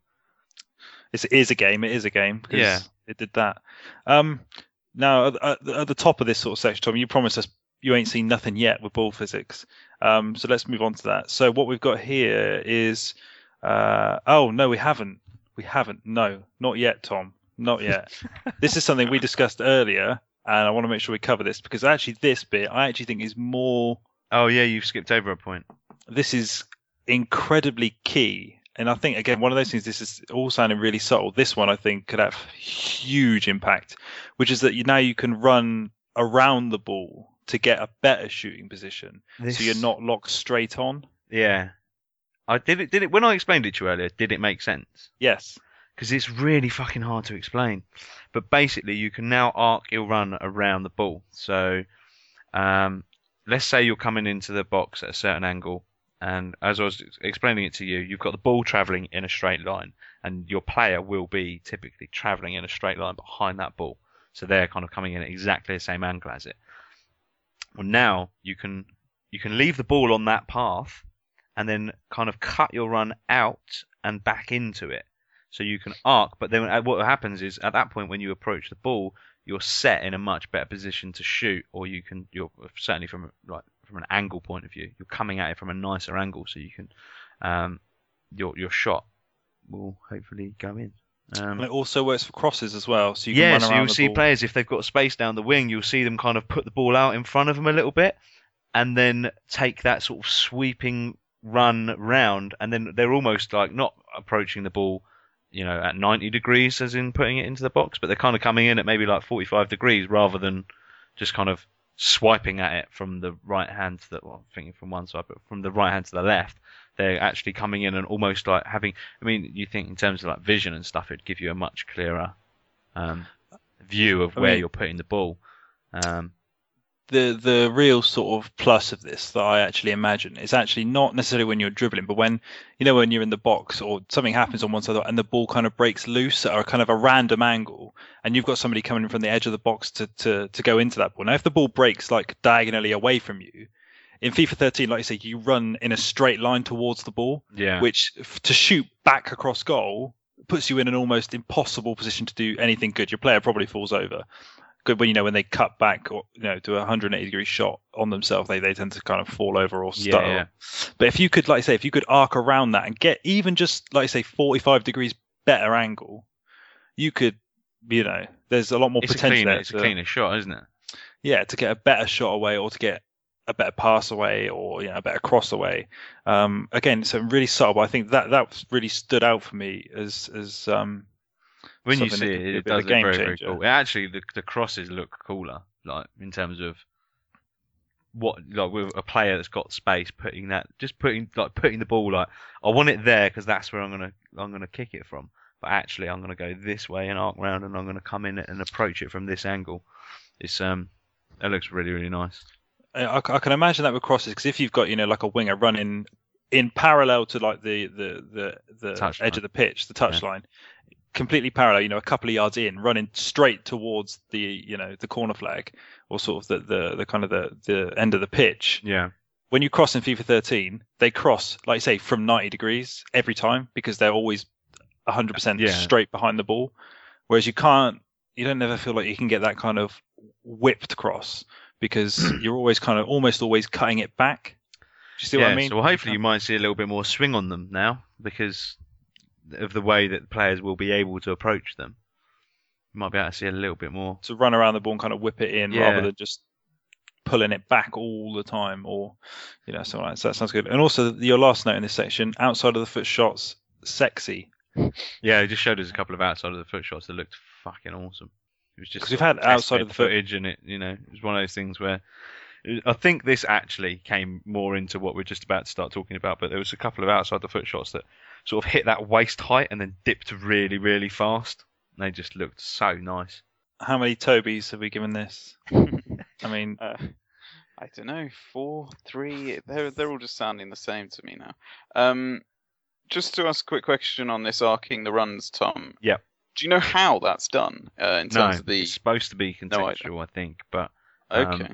It's, it is a game. It is a game because Yeah. it did that. Um, now at, at, the- at the top of this sort of section, Tom, you promised us you ain't seen nothing yet with ball physics. Um, so let's move on to that. So what we've got here is, uh, oh no, we haven't. We haven't. No, not yet, Tom. Not yet. this is something we discussed earlier, and I want to make sure we cover this because actually this bit I actually think is more oh yeah, you've skipped over a point. this is incredibly key. And I think again, one of those things. This is all sounding really subtle. This one, I think, could have huge impact, which is that you now you can run around the ball to get a better shooting position, so you're not locked straight on. Yeah, I did it. Did it when I explained it to you earlier? Did it make sense? Yes. because it's really fucking hard to explain. But basically, you can now arc your run around the ball. So, um, let's say you're coming into the box at a certain angle, and as I was explaining it to you, you've got the ball travelling in a straight line, and your player will be typically travelling in a straight line behind that ball. So they're kind of coming in at exactly the same angle as it. Well, now you can you can leave the ball on that path, and then kind of cut your run out and back into it so you can arc. But then uh, what happens is at that point when you approach the ball, you're set in a much better position to shoot, or you can you're certainly from like from an angle point of view, you're coming at it from a nicer angle, so you can um, your your shot will hopefully go in. Um, And it also works for crosses as well, so you can yeah, so you'll see ball. players if they've got space down the wing, you'll see them kind of put the ball out in front of them a little bit, and then take that sort of sweeping run round, and then they're almost like not approaching the ball, you know, at 90 degrees as in putting it into the box, but they're kind of coming in at maybe like 45 degrees rather than just kind of swiping at it from the right hand to the well, I'm thinking from one side, but from the right hand to the left. They're actually coming in and almost like having. I mean, you think in terms of like vision and stuff, it'd give you a much clearer um, view of I where mean- you're putting the ball. Um, the the real sort of plus of this that I actually imagine is actually not necessarily when you're dribbling, but when you know when you're in the box or something happens on one side and the ball kind of breaks loose at a kind of a random angle, and you've got somebody coming from the edge of the box to to to go into that ball. Now, if the ball breaks like diagonally away from you, in FIFA 13, like you say, you run in a straight line towards the ball, yeah, which f- to shoot back across goal puts you in an almost impossible position to do anything good. Your player probably falls over. Good when you know when they cut back or you know do a 180 degree shot on themselves, they they tend to kind of fall over or Yeah, stutter. yeah. But if you could, like I say, if you could arc around that and get even just like I say 45 degrees better angle, you could, you know, there's a lot more it's a potential cleaner, there. it's a cleaner shot, isn't it? yeah, to get a better shot away or to get a better pass away or you know a better cross away. Um, again, so really subtle. But I think that that really stood out for me as as um, When you see it, it does look very, very cool. It actually, the the crosses look cooler, like in terms of what like with a player that's got space, putting that, just putting like putting the ball like I want it there because that's where I'm gonna I'm gonna kick it from. But actually, I'm gonna go this way and arc round, and I'm gonna come in and approach it from this angle. It's um, it looks really really nice. I, I can imagine that with crosses because if you've got you know like a winger running in parallel to like the the the, the edge of the pitch, the touchline, completely parallel. You know, a couple of yards in, running straight towards the you know the corner flag or sort of the the, the kind of the the end of the pitch. Yeah, when you cross in FIFA 13, they cross, like you say, from 90 degrees every time because they're always 100% Yeah. straight behind the ball. Whereas you can't, you don't never feel like you can get that kind of whipped cross because you're always kind of almost always cutting it back. Do you see yeah. what I mean? So hopefully you might see a little bit more swing on them now because of the way that players will be able to approach them. You might be able to see a little bit more. to run around the ball and kind of whip it in Yeah. rather than just pulling it back all the time or you know something like that. So that sounds good. And also your last note in this section, outside of the foot shots, sexy. Yeah, it just showed us a couple of outside of the foot shots that looked fucking awesome. It was just 'Cause we've had outside of the foot- footage, and it, you know, it was one of those things where I think this actually came more into what we're just about to start talking about. But there was a couple of outside the foot shots that sort of hit that waist height and then dipped really, really fast. And they just looked so nice. How many Tobys have we given this? I mean, Uh, I don't know, four, three. They're they're all just sounding the same to me now. Um, just to ask a quick question on this arcing the runs, Tom. Yep. Do you know how that's done uh, in No, terms of the? it's supposed to be No idea. contextual, I think, but um, Okay.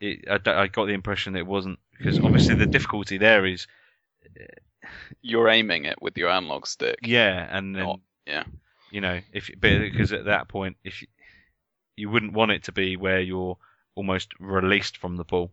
it, I, d- I got the impression that it wasn't because obviously the difficulty there is, You're aiming it with your analog stick. yeah, and then Not- yeah. you know, if because at that point, if you, you wouldn't want it to be where you're almost released from the ball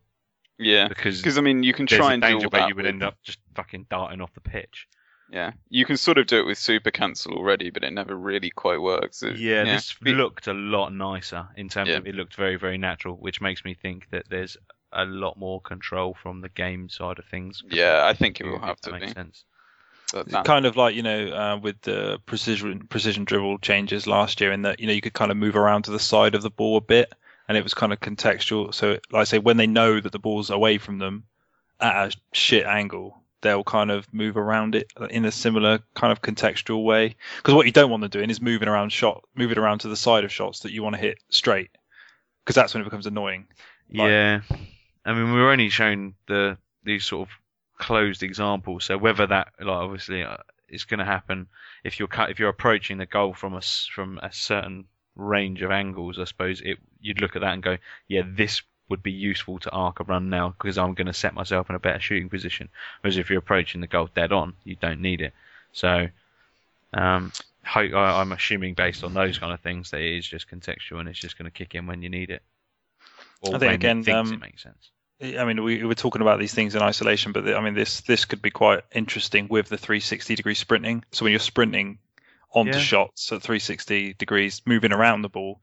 Yeah. because Because I mean, you can try and do all that you would with- end up just fucking darting off the pitch. Yeah, you can sort of do it with super cancel already, but it never really quite works. It- Yeah, this looked a lot nicer in terms Yeah. of it looked very very natural, which makes me think that there's a lot more control from the game side of things. Yeah, I think it will have to make sense. But It's that- kind of like you know uh, with the precision precision dribble changes last year in that you know you could kind of move around to the side of the ball a bit and it was kind of contextual. So like I say when they know that the ball's away from them at a shit angle they'll kind of move around it in a similar kind of contextual way. Because what you don't want them doing is moving around shot move it around to the side of shots that you want to hit straight because that's when it becomes annoying. Like- Yeah, I mean we were only shown the these sort of closed examples, so whether that like obviously uh, it's going to happen if you're cut if you're approaching the goal from a from a certain range of angles, I suppose it you'd look at that and go, yeah, this would be useful to arc a run now because I'm going to set myself in a better shooting position. Whereas if you're approaching the goal dead on, you don't need it. So, um, I- I'm assuming based on those kind of things that it is just contextual and it's just going to kick in when you need it. Or I think again, um, it makes sense. I mean, we we were talking about these things in isolation, but I mean, this this could be quite interesting with the 360 degree sprinting. So when you're sprinting onto Yeah. shots at 360 degrees, moving around the ball,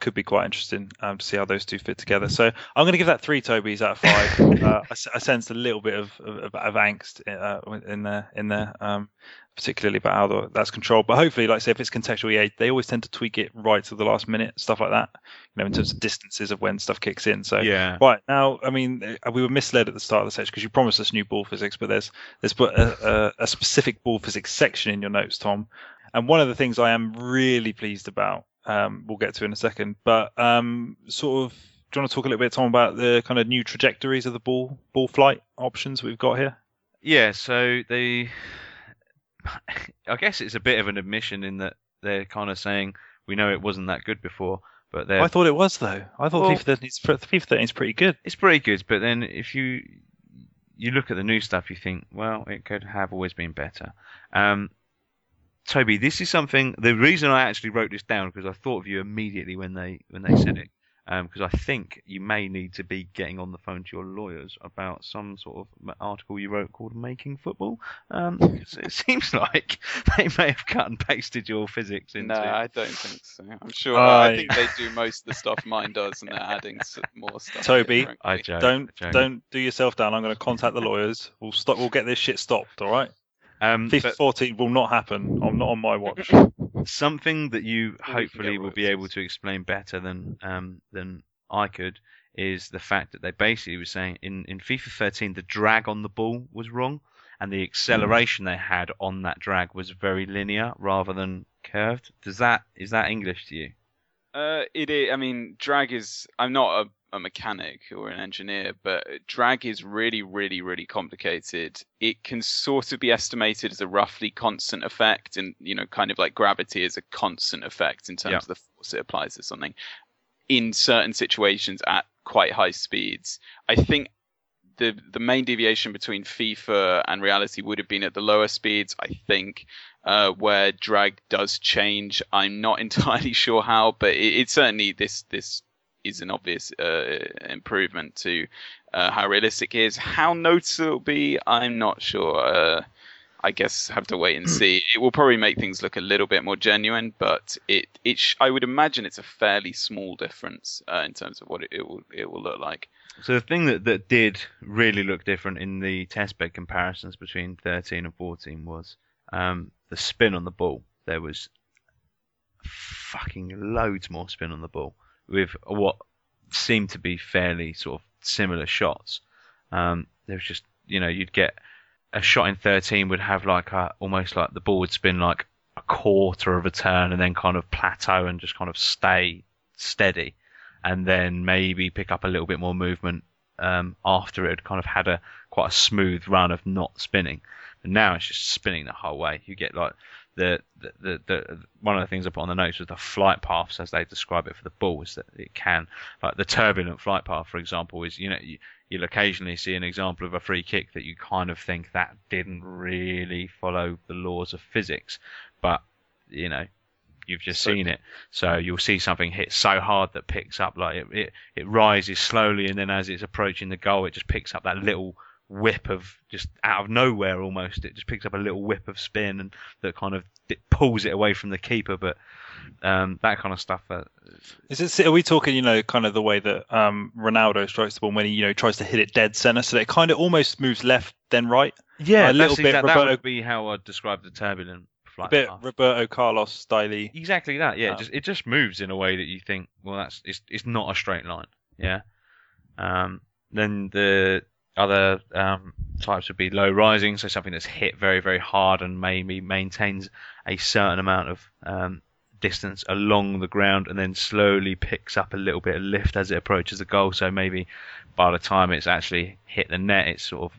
could be quite interesting um, to see how those two fit together. So I'm going to give that three Toby's out of five. uh, I, I sensed a little bit of of, of angst uh, in there in there. Um, particularly about how the, that's controlled. But hopefully, like I say, if it's contextual EA, they always tend to tweak it right to the last minute, stuff like that. You know, in terms of distances of when stuff kicks in. So Yeah. Right now, I mean, uh, we were misled at the start of the section because you promised us new ball physics, but there's there's put a, a, a specific ball physics section in your notes, Tom. And one of the things I am really pleased about, um, we'll get to in a second, but um, sort of, do you want to talk a little bit, Tom, about the kind of new trajectories of the ball ball flight options we've got here? Yeah, so they, I guess it's a bit of an admission in that they're kind of saying we know it wasn't that good before, but they're I thought it was though. I thought Well- FIFA 13 is FIFA 13 is pretty good. it's pretty good. But then if you you look at the new stuff, you think, well, it could have always been better. Um, Toby, this is something. The reason I actually wrote this down because I thought of you immediately when they when they said it. Because I think you may need to be getting on the phone to your lawyers about some sort of article you wrote called "Making Football." Um, 'cause it seems like they may have cut and pasted your physics into. No, I don't think so. I'm sure. I- I think they do most of the stuff mine does, and they're adding s- more stuff. Toby, frankly. I joke. Don't joke. don't do yourself down. I'm going to contact the lawyers. We'll stop. We'll get this shit stopped. All right. Um, FIFA but 14 will not happen. I'm not on my watch. something that you hopefully will be able to explain better than um, than I could is the fact that they basically were saying in, in FIFA 13 the drag on the ball was wrong and the acceleration they had on that drag was very linear rather than curved. Does that is that English to you? Uh, it is. I mean, drag is. I'm not a, a mechanic or an engineer, but drag is really, really, really complicated. It can sort of be estimated as a roughly constant effect, and you know, kind of like gravity is a constant effect in terms Yeah. of the force it applies to something. In certain situations, at quite high speeds, I think the the main deviation between FIFA and reality would have been at the lower speeds. I think uh, where drag does change. I'm not entirely sure how, but it, it certainly this this is an obvious uh, improvement to uh, how realistic it is. How noticeable it'll be, I'm not sure. I guess have to wait and see. It will probably make things look a little bit more genuine, but it it sh- I would imagine it's a fairly small difference uh, in terms of what it, it will it will look like. So the thing that, that did really look different in the testbed comparisons between 13 and 14 was um, the spin on the ball. There was fucking loads more spin on the ball with what seemed to be fairly sort of similar shots. Um, there was just, you know, you'd get a shot in 13 would have like a, almost like the ball would spin like a quarter of a turn and then kind of plateau and just kind of stay steady and then maybe pick up a little bit more movement um, after it had kind of had a quite a smooth run of not spinning. And now it's just spinning the whole way. You get like the, the, the, the one of the things I put on the notes was the flight paths as they describe it for the ball is that it can like the turbulent flight path for example is you know you, you'll occasionally see an example of a free kick that you kind of think that didn't really follow the laws of physics but you know you've just seen it. So you'll see something hit so hard that picks up like it, it it rises slowly and then as it's approaching the goal it just picks up that little whip of just out of nowhere almost it just picks up a little whip of spin and that kind of it pulls it away from the keeper but um, that kind of stuff uh, Is it? Are we talking? You know, kind of the way that um, Ronaldo strikes the ball when he you know tries to hit it dead center, so that it kind of almost moves left then right, yeah A little bit exact- that Roberto- would be how I'd describe the turbulent a flight bit path. Roberto Carlos style. Exactly that. Yeah, Um, it just it just moves in a way that you think, well, that's it's it's not a straight line. Yeah. Um, then the other um, types would be low rising, so something that's hit very very hard and maybe maintains a certain amount of um, distance along the ground and then slowly picks up a little bit of lift as it approaches the goal. So maybe by the time it's actually hit the net, it's sort of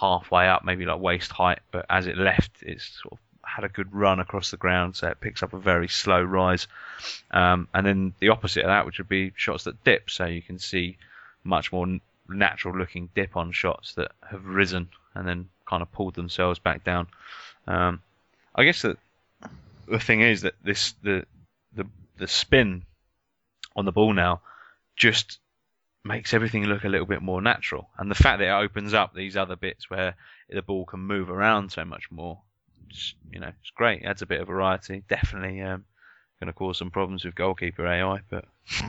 halfway up, maybe like waist height, but as it left, it's sort of had a good run across the ground, so it picks up a very slow rise. Um, and then the opposite of that, which would be shots that dip, so you can see much more natural looking dip on shots that have risen and then kind of pulled themselves back down. Um, I guess that the thing is that this the the the spin on the ball now just makes everything look a little bit more natural, and the fact that it opens up these other bits where the ball can move around so much more you know, it's great. It adds a bit of variety. Definitely um, going to cause some problems with goalkeeper AI, but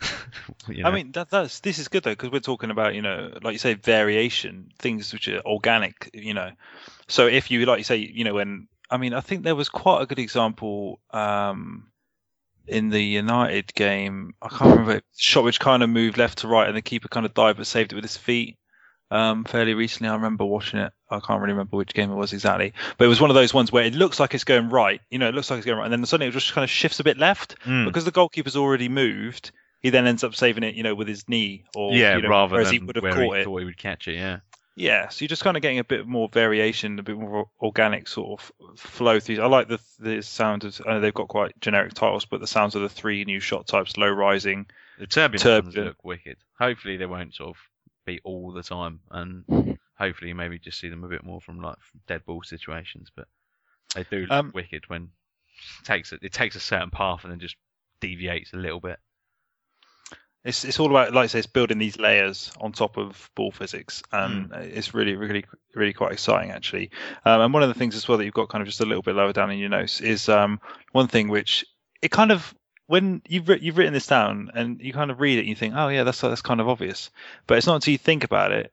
you know. I mean, that, that's this is good though because we're talking about you know, like you say, variation, things which are organic. You know, so if you like you say, you know, when I mean, I think there was quite a good example um, in the United game. I can't remember shot which kind of moved left to right, and the keeper kind of dived but saved it with his feet. Um, fairly recently, I remember watching it. I can't really remember which game it was exactly, but it was one of those ones where it looks like it's going right. You know, it looks like it's going right, and then suddenly it just kind of shifts a bit left Mm. because the goalkeeper's already moved. He then ends up saving it, you know, with his knee, or yeah, you know, rather whereas than he would have where caught he it. thought he would catch it. Yeah, Yeah, so you're just kind of getting a bit more variation, a bit more organic sort of flow through. I like the the sound of. I know they've got quite generic titles, but the sounds of the three new shot types: low rising. the turbulent, ones look wicked. Hopefully, they won't sort of be all the time, and hopefully, maybe just see them a bit more from like dead ball situations. But they do look Um, wicked when it takes it, it takes a certain path and then just deviates a little bit. It's it's all about, like I say, it's building these layers on top of ball physics, and Hmm. it's really, really, really quite exciting actually. Um, and one of the things as well that you've got kind of just a little bit lower down in your notes is um, one thing which it kind of when you've you've written this down and you kind of read it, and you think, oh yeah, that's that's kind of obvious, but it's not until you think about it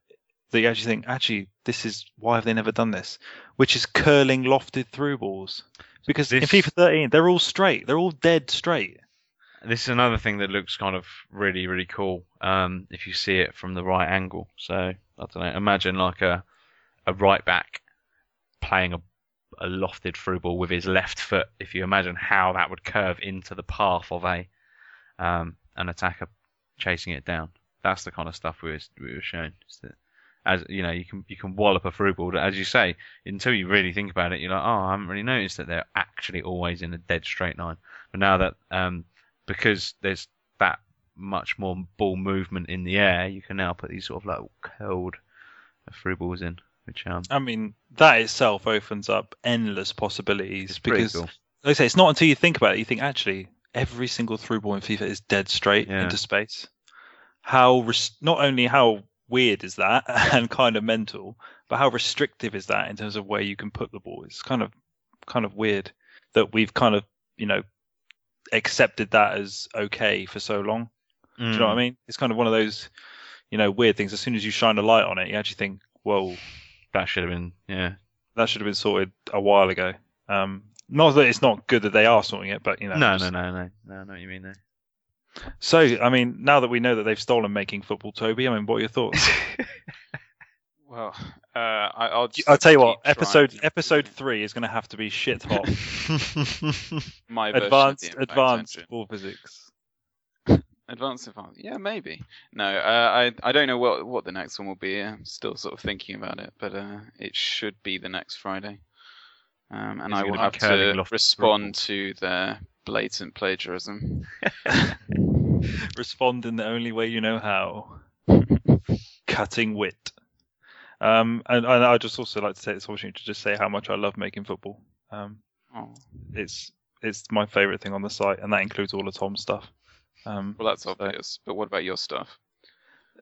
that you actually think, actually, this is why have they never done this? Which is curling lofted through balls, because in This- FIFA 13 they're all straight, they're all dead straight. This is another thing that looks kind of really, really cool um, if you see it from the right angle. So I don't know. Imagine like a a right back playing a, a lofted through ball with his left foot. If you imagine how that would curve into the path of a um, an attacker chasing it down, that's the kind of stuff we were we were shown. As you know, you can you can wallop a through ball. As you say, until you really think about it, you're like, oh, I haven't really noticed that they're actually always in a dead straight line. But now that um, because there's that much more ball movement in the air, you can now put these sort of like curled through balls in, which um, I mean, that itself opens up endless possibilities because, cool. like I say, it's not until you think about it you think actually every single through ball in FIFA is dead straight Yeah. into space. How res- not only how weird is that and kind of mental, but how restrictive is that in terms of where you can put the ball? It's kind of kind of weird that we've kind of you know accepted that as okay for so long. Do you know what I mean? It's kind of one of those you know weird things. As soon as you shine a light on it, you actually think, whoa, That should have been yeah. that should have been sorted a while ago. Um, not that it's not good that they are sorting it, but you know. No, just- no, no, no, no. I know what you mean there. So, I mean, now that we know that they've stolen making football, Toby, I mean, what are your thoughts? Well, uh, I, I'll. Just I'll tell you what. Episode episode three is going to have to be shit hot. My advanced advanced ball physics. Advanced, advanced. Yeah, maybe. No, uh, I I don't know what what the next one will be. I'm still sort of thinking about it, but uh, it should be the next Friday. Um, and I will have to respond to their blatant plagiarism. Respond in the only way you know how. Cutting wit. Um, and, and I'd just also like to take this opportunity to just say how much I love making football. Um, Oh, it's it's my favourite thing on the site, and that includes all of Tom's stuff. Um, well, that's So- obvious. But what about your stuff?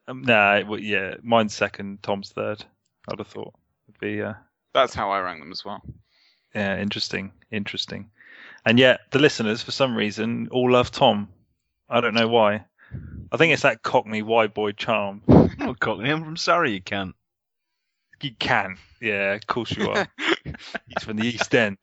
um, nah, it, w- yeah, mine's second, Tom's third. I'd have thought would be uh, That's how I rank them as well. yeah, interesting, interesting. And yet the listeners, for some reason, all love Tom. I don't know why. I think it's that Cockney white boy charm. I'm not Cockney. I'm from Surrey. You can't. You can, yeah, of course you are. He's from the East End.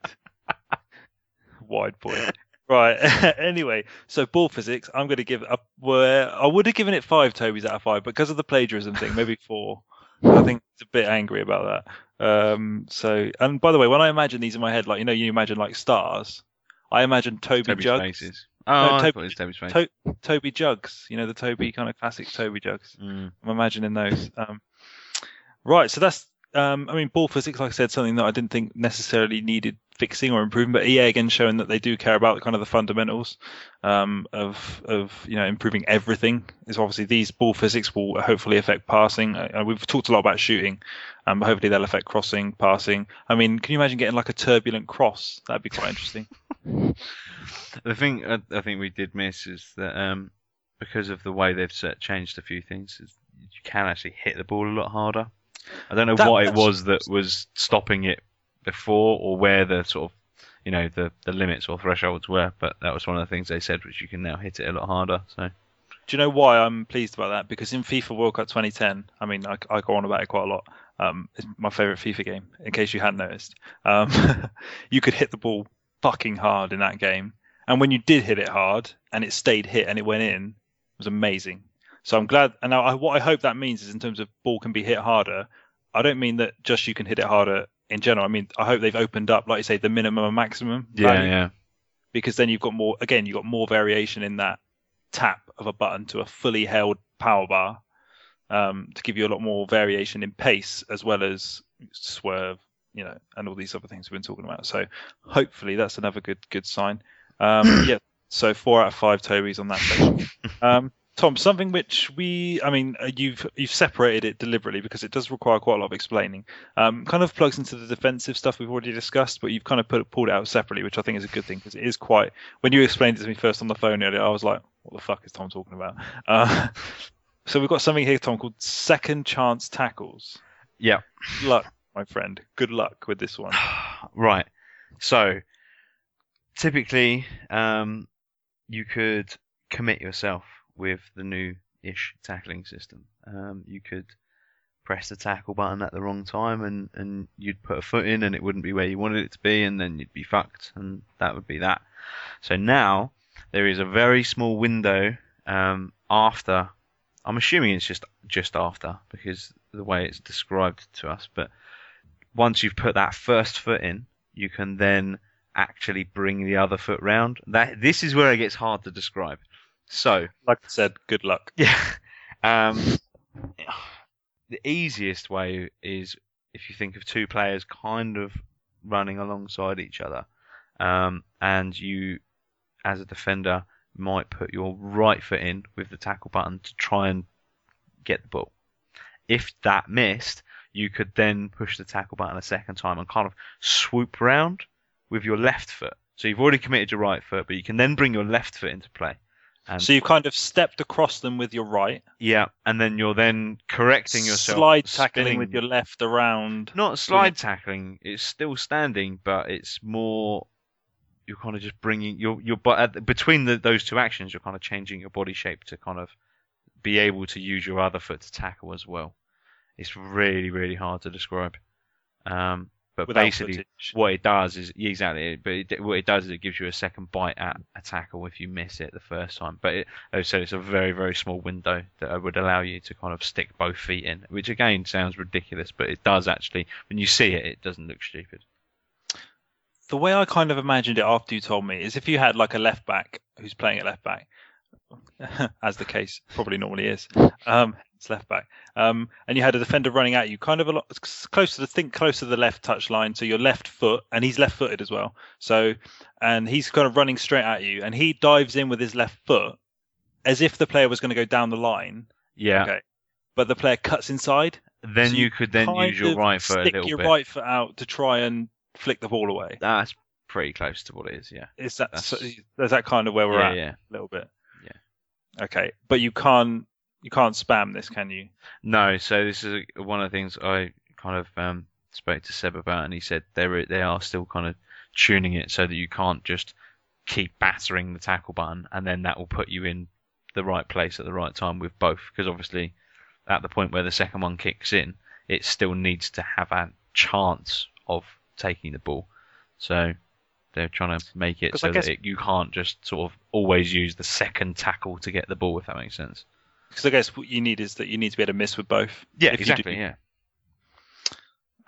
Wide boy. Right. anyway, so ball physics, I'm going to give up. Where I would have given it five Toby's out of five, but because of the plagiarism thing, maybe four. I think it's a bit angry about that. Um, so, and by the way, when I imagine these in my head, like you know, you imagine like stars. I imagine Toby Toby's Jugs, faces. Oh, I Toby- thought it was Toby's face. To- Toby Jugs. You know the Toby kind of classic Toby Jugs. Mm. I'm imagining those. Um, right, so that's. Um, I mean, ball physics, like I said, something that I didn't think necessarily needed fixing or improving, but EA again showing that they do care about kind of the fundamentals um, of of you know improving everything. Is obviously these ball physics will hopefully affect passing. Uh, we've talked a lot about shooting, um, but hopefully they'll affect crossing, passing. I mean, can you imagine getting like a turbulent cross? That'd be quite interesting. The thing I, I think we did miss is that um, because of the way they've set, changed a few things, you can actually hit the ball a lot harder. I don't know That- what it was that was stopping it before, or where the sort of you know the the limits or thresholds were. But that was one of the things they said, which you can now hit it a lot harder. So Do you know why I'm pleased about that? Because in FIFA World Cup 2010, I mean, I, I go on about it quite a lot. Um, it's my favorite FIFA game, in case you hadn't noticed. Um, you could hit the ball fucking hard in that game, and when you did hit it hard and it stayed hit and it went in, it was amazing. So I'm glad. And now I, what I hope that means is, in terms of ball can be hit harder. I don't mean that just you can hit it harder in general. I mean, I hope they've opened up, like you say, the minimum and maximum. yeah, value yeah, because then you've got more again you've got more variation in that tap of a button to a fully held power bar um, to give you a lot more variation in pace as well as swerve you know and all these other things we've been talking about so hopefully that's another good good sign um, yeah so four out of five toby's on that section um, tom something which we i mean uh, you've you've separated it deliberately because it does require quite a lot of explaining um, kind of plugs into the defensive stuff we've already discussed, but you've kind of put pulled it out separately, which I think is a good thing because it is quite. When you explained it to me first on the phone earlier, I was like, "What the fuck is Tom talking about?" Uh, so we've got something here, Tom, called second chance tackles. yeah. Good luck, my friend. Good luck with this one. Right. So typically, um, you could commit yourself with the new-ish tackling system. Um, you could press the tackle button at the wrong time, and and you'd put a foot in, and it wouldn't be where you wanted it to be, and then you'd be fucked, and that would be that. So now there is a very small window um, after. I'm assuming it's just just after because the way it's described to us, but once you've put that first foot in, you can then actually bring the other foot round. That this is where it gets hard to describe. So Like I said, good luck. yeah, um, the easiest way is if you think of two players kind of running alongside each other, um, and you, as a defender, might put your right foot in with the tackle button to try and get the ball. If that missed, you could then push the tackle button a second time and kind of swoop round with your left foot. So you've already committed your right foot, but you can then bring your left foot into play. And So you've kind of stepped across them with your right, yeah, and then you're then correcting yourself. slide tackling spinning- with your left around. Not slide tackling. It's still standing, but it's more. You're kind of just bringing your your but between the, those two actions, you're kind of changing your body shape to kind of be able to use your other foot to tackle as well. It's really really hard to describe. Um, but Without basically, footage. what it does is yeah, exactly. But it, what it does is it gives you a second bite at a tackle if you miss it the first time. But it, said, it's a very very small window that would allow you to kind of stick both feet in, which again sounds ridiculous, but it does actually. When you see it, it doesn't look stupid. the way I kind of imagined it after you told me is if you had like a left back who's playing at left back, as the case probably normally is. Um, it's left back. Um, and you had a defender running at you, kind of a lot close to the think close to the left touch line, so your left foot, and he's left-footed as well. So, and he's kind of running straight at you, and he dives in with his left foot, as if the player was going to go down the line. Yeah. Okay. But the player cuts inside. Then so you could then use your right foot a stick little your bit. right foot out to try and flick the ball away. That's pretty close to what it is. Yeah. Is that That's- so, is that kind of where we're yeah, at yeah. a little bit? Yeah. Okay, but you can't you can't spam this, can you? No, so this is one of the things I kind of um, spoke to Seb about, and he said they are they are still kind of tuning it so that you can't just keep battering the tackle button, and then that will put you in the right place at the right time with both. Because obviously, at the point where the second one kicks in, it still needs to have a chance of taking the ball. So they're trying to make it so guess- that it, you can't just sort of always use the second tackle to get the ball, if that makes sense. Because I guess what you need is that you need to be able to miss with both. Yeah, If you do- exactly. Yeah.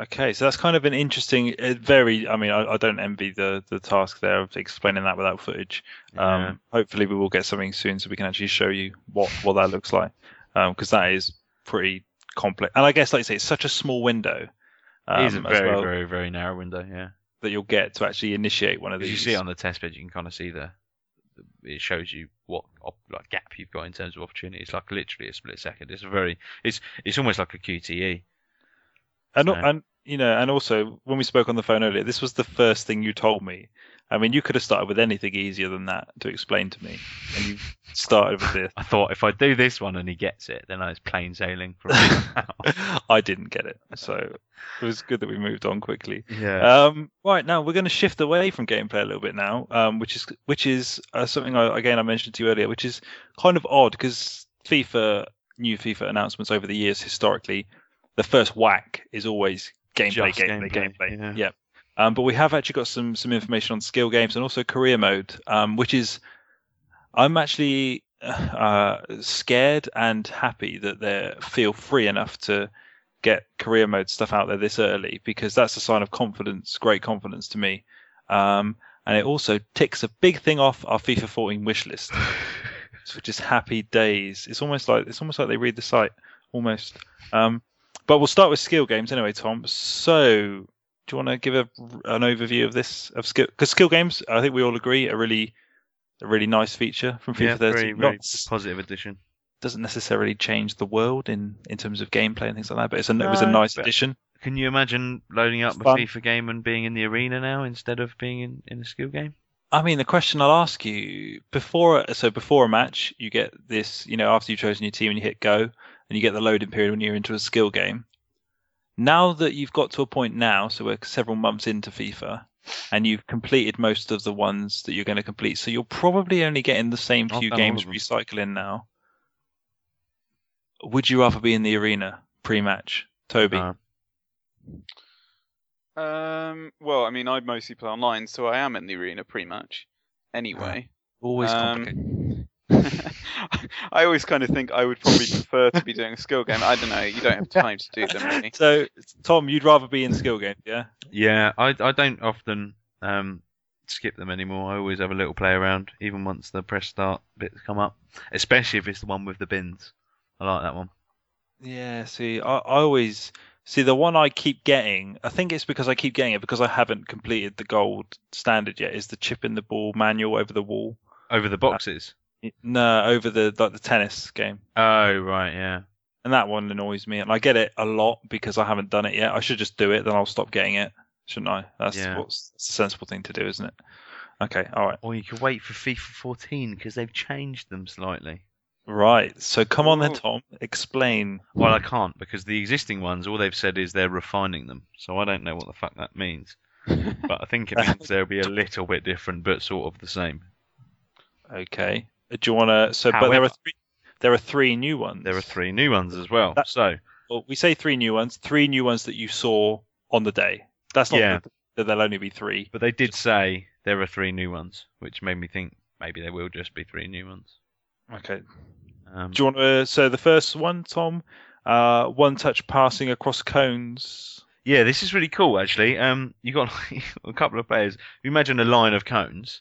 Okay, so that's kind of an interesting, uh, very. I mean, I, I don't envy the the task there of explaining that without footage. Yeah. Um, hopefully, we will get something soon so we can actually show you what what that looks like. Because that is pretty complex, and I guess, like you say, it's such a small window. Um, it is a very, well, very, very narrow window. Yeah. that you'll get to actually initiate one of As these. you see it on the test bed, you can kind of see the. It shows you what op, like gap you've got in terms of opportunity. It's like literally a split second. It's a very. It's it's almost like a QTE. And, So- and you know, and also when we spoke on the phone earlier, this was the first thing you told me. I mean, you could have started with anything easier than that to explain to me, and you started with this. I thought if I do this one and he gets it, then it's plain sailing from here. I didn't get it, so it was good that we moved on quickly. Yeah. Um, right now, we're going to shift away from gameplay a little bit now, um, which is which is uh, something I, again I mentioned to you earlier, which is kind of odd because FIFA new FIFA announcements over the years historically, the first whack is always gameplay, Just gameplay, gameplay, gameplay. yeah. Yep. Um, but we have actually got some some information on skill games and also career mode, um, which is I'm actually uh, scared and happy that they feel free enough to get career mode stuff out there this early because that's a sign of confidence, great confidence to me. Um, and it also ticks a big thing off our FIFA 14 wish list, which is happy days. It's almost like it's almost like they read the site, almost. Um, but we'll start with skill games anyway, Tom. So, do you want to give a, an overview of this of skill? Because skill games, I think we all agree, are really a really nice feature from FIFA yeah, 13. very, Not very positive addition. doesn't necessarily change the world in in terms of gameplay and things like that, but it's a, it was a nice addition. Can you imagine loading up It's a fun. FIFA game and being in the arena now instead of being in, in a skill game? I mean, the question I'll ask you before, so before a match, you get this, you know, after you've chosen your team and you hit go, and you get the loading period when you're into a skill game. Now that you've got to a point now, so we're several months into FIFA, and you've completed most of the ones that you're going to complete, so you're probably only getting the same I've few games recycling now. Would you rather be in the arena pre-match, Toby? No. Um, well, I mean, I mostly play online, so I am in the arena pre-match. Anyway, Always um, complicated. I always kind of think I would probably prefer to be doing a skill game. I don't know. You don't have time to do them really. So, Tom, you'd rather be in skill game, yeah? Yeah, I I don't often um, skip them anymore. I always have a little play around, even once the press start bits come up. Especially if it's the one with the bins. I like that one. Yeah, see, I, I always see the one I keep getting. I think it's because I keep getting it because I haven't completed the gold standard yet. Is the chip in the ball manual over the wall? Over the boxes. No, over the like the tennis game, Oh right, yeah. and that one annoys me. And I get it a lot because I haven't done it yet. I should just do it, then I'll stop getting it, shouldn't I? That's Yeah. what's that's a sensible thing to do, isn't it? Okay, all right, Or you could wait for FIFA 14 because they've changed them slightly. right. So come on then, Tom. Explain. Well, I can't because the existing ones, all they've said is they're refining them. So I don't know what the fuck that means. But I think it means they'll be a little bit different, but sort of the same. Okay. Do you want to? So, but there are three. There are three new ones. There are three new ones as well. That- So Well, we say three new ones. Three new ones that you saw on the day. That's not Yeah. that- there'll only be three. But they did say there are three new ones, which made me think maybe there will just be three new ones. Okay. Um, Do you want to? So the first one, Tom, uh, one touch passing across cones. yeah, this is really cool actually. Um, you got a couple of players. You imagine a line of cones,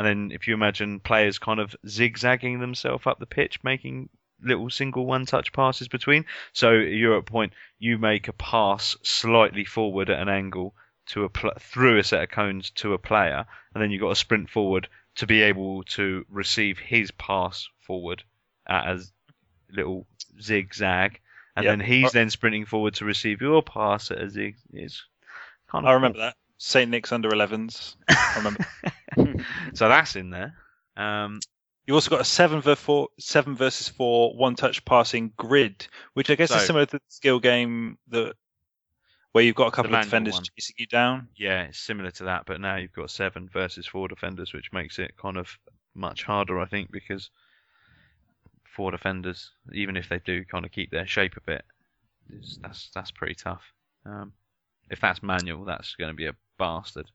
and then if you imagine players kind of zigzagging themselves up the pitch, making little single one-touch passes between. So you're at a point you make a pass slightly forward at an angle to a pl- through a set of cones to a player, and then you've got to sprint forward to be able to receive his pass forward at a little zigzag, and Yep. then he's uh, then sprinting forward to receive your pass at a zig. It's kind of I remember that. St. Nick's under 11s. I remember. So that's in there. Um, You also got a seven versus four, seven versus four, one touch passing grid, which I guess So- is similar to the skill game that where you've got a couple of defenders one. chasing you down. yeah, it's similar to that, but now you've got seven versus four defenders, which makes it kind of much harder, I think, because four defenders, even if they do kind of keep their shape a bit, that's that's pretty tough. Um, if that's manual, that's going to be a bastard.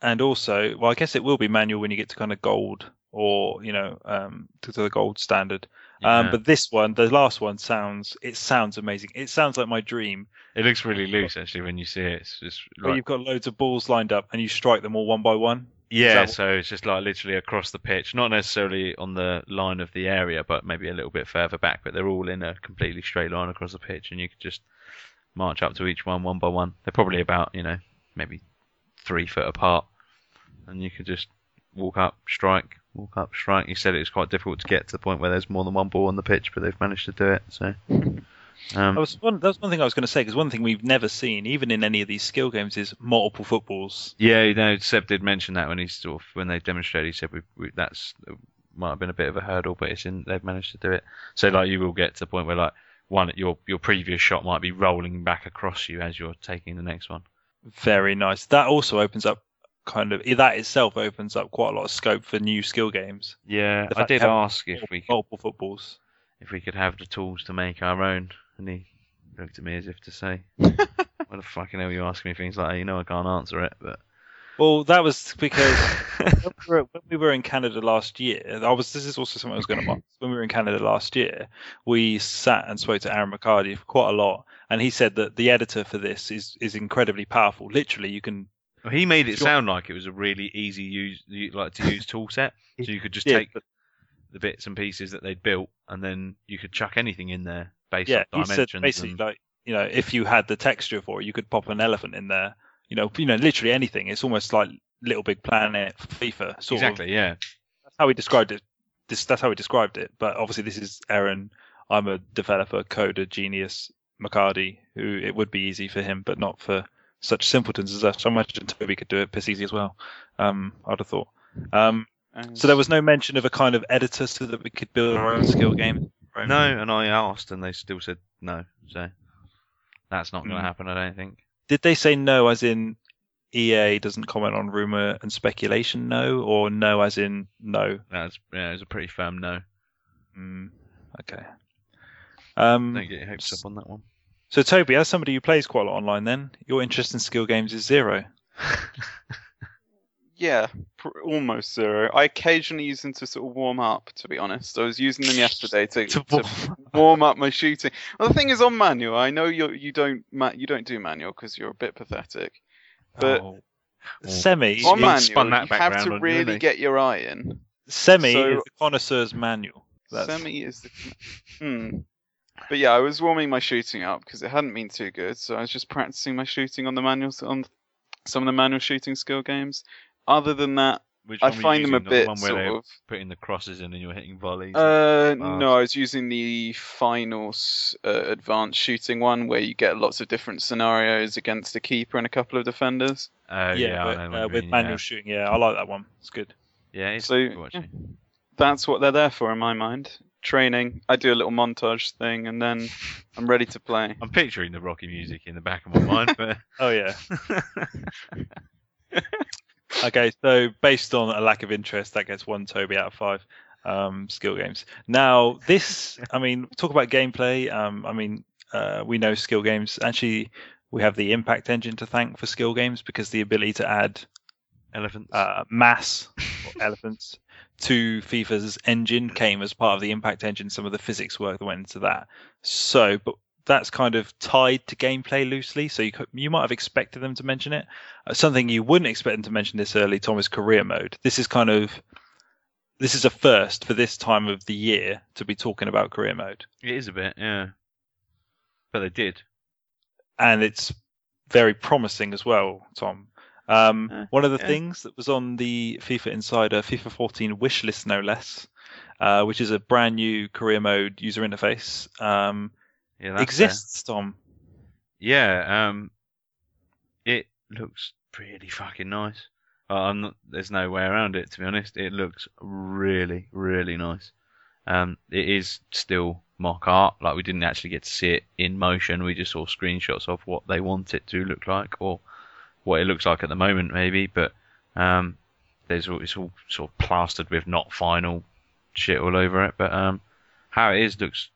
And also, well, I guess it will be manual when you get to kind of gold or you know um, to, to the gold standard. Um, but this one, the last one, sounds it sounds amazing. It sounds like my dream. it looks really loose actually when you see it. It's just like, you've got loads of balls lined up and you strike them all one by one. yeah, so it's just like literally across the pitch, not necessarily on the line of the area, but maybe a little bit further back. But they're all in a completely straight line across the pitch, and you could just march up to each one one by one. They're probably about you know maybe three foot apart, and you could just walk up, strike, walk up, strike. You said it was quite difficult to get to the point where there's more than one ball on the pitch, but they've managed to do it. So. Um, That was one. That was one thing I was going to say because one thing we've never seen, even in any of these skill games, is multiple footballs. Yeah, you know, Seb did mention that when he sort of when they demonstrated. He said we, we, that's might have been a bit of a hurdle, but it's in, they've managed to do it. So like you will get to the point where like one your your previous shot might be rolling back across you as you're taking the next one. Very nice. That also opens up kind of that itself opens up quite a lot of scope for new skill games. Yeah, I did ask if we could, Multiple footballs. if we could have the tools to make our own, and he looked at me as if to say, "What the fucking hell are you asking me things like that? You know I can't answer it." But Well, that was because when we, were, when we were in Canada last year, I was. This is also something I was going to. Ask. When we were in Canada last year, we sat and spoke to Aaron McHardy for quite a lot, and he said that the editor for this is is incredibly powerful. Literally, you can. Well, he made it sound like it was a really easy use like to use tool set, so you could just Yeah, take the bits and pieces that they'd built, and then you could chuck anything in there based yeah, on he said basically and- like you know if you had the texture for it, you could pop an elephant in there. You know, you know, literally anything. It's almost like Little Big Planet, FIFA. Sort of. exactly, yeah. That's how he described it. This that's how he described it. But obviously, this is Aaron. I'm a developer, coder, genius, McHardy, who it would be easy for him, but not for such simpletons as us. I imagine Toby could do it piss easy as well. Um, I'd have thought. Um, And so there was no mention of a kind of editor so that we could build our own skill game. No, and I asked, and they still said no. So that's not going to Hmm. happen, I don't think. Did they say no as in EA doesn't comment on rumor and speculation? No, or no as in no? That's yeah, it was a pretty firm no. Mm, okay. Um, Don't get your hopes up on that one. So Toby, as somebody who plays quite a lot online, then your interest in skill games is zero. Yeah, pr- almost zero. I occasionally use them to sort of warm up. To be honest, I was using them yesterday to, to warm up my shooting. Well, the thing is, on manual, I know you you don't ma- you don't do manual because you're a bit pathetic. But Oh. Semi, on manual, spun that you have to really get your eye in. semi so- is the connoisseur's manual. That's, Semi is the. Hmm. But yeah, I was warming my shooting up because it hadn't been too good, so I was just practicing my shooting on the manuals on some of the manual shooting skill games. Other than that, Which I one were you find them a using? The bit one where sort they were of. putting the crosses in and you're hitting volleys. Uh, bars. no, I was using the finals uh, advanced shooting one where you get lots of different scenarios against a keeper and a couple of defenders. oh yeah, yeah, I but, know what uh, with mean, manual yeah. Shooting. Yeah, I like that one. It's good. Yeah, it's So, cool, actually. That's what they're there for in my mind. Training. I do a little montage thing and then I'm ready to play. I'm picturing the Rocky music in the back of my mind, but Oh yeah. okay, so based on a lack of interest, that gets one Toby out of five. Um, skill games. Now this, I mean, talk about gameplay. Um, I mean, uh, we know skill games. Actually, we have the Impact engine to thank for skill games because the ability to add elephants. uh, mass or elephants to FIFA's engine came as part of the Impact engine. Some of the physics work that went into that. So, but that's kind of tied to gameplay loosely. So you could, you might have expected them to mention it. Uh, something you wouldn't expect them to mention this early, Tom, is career mode. This is kind of this is a first for this time of the year to be talking about career mode, It is a bit, yeah. But they did. and it's very promising as well, Tom. Um, Uh, one of the yeah. things that was on the FIFA Insider FIFA 14 wish list, no less, uh, which is a brand new career mode user interface, um, Yeah, exists, Tom. Yeah, um, it looks pretty fucking nice. Uh, I'm not, there's no way around it, to be honest. It looks really, really nice. Um, it is still mock art. Like we didn't actually get to see it in motion. We just saw screenshots of what they want it to look like, or what it looks like at the moment, maybe. But um, there's all, it's all sort of plastered with not final shit all over it. But um, how it is looks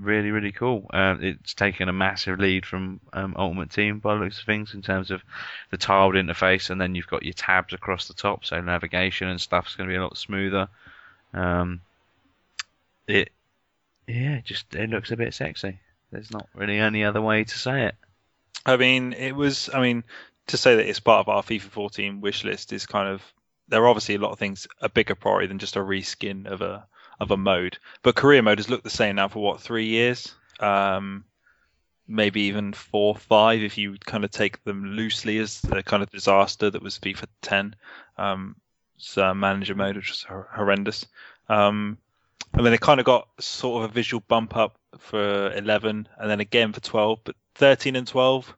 really, really cool. Um, it's taken a massive lead from um, Ultimate Team by looks of things in terms of the tiled interface, and then you've got your tabs across the top, so navigation and stuff's going to be a lot smoother. Um, it, yeah, just it looks a bit sexy. There's not really any other way to say it. I mean, it was. I mean, to say that it's part of our FIFA 14 wish list is kind of. There are obviously a lot of things a bigger priority than just a reskin of a of a mode. But career mode has looked the same now for what three years, um, maybe even four, five if you kind of take them loosely as the kind of disaster that was FIFA 10. Um, so manager mode, which was horrendous. Um, and then it kind of got sort of a visual bump up for 11, and then again for 12. But 13 and 12,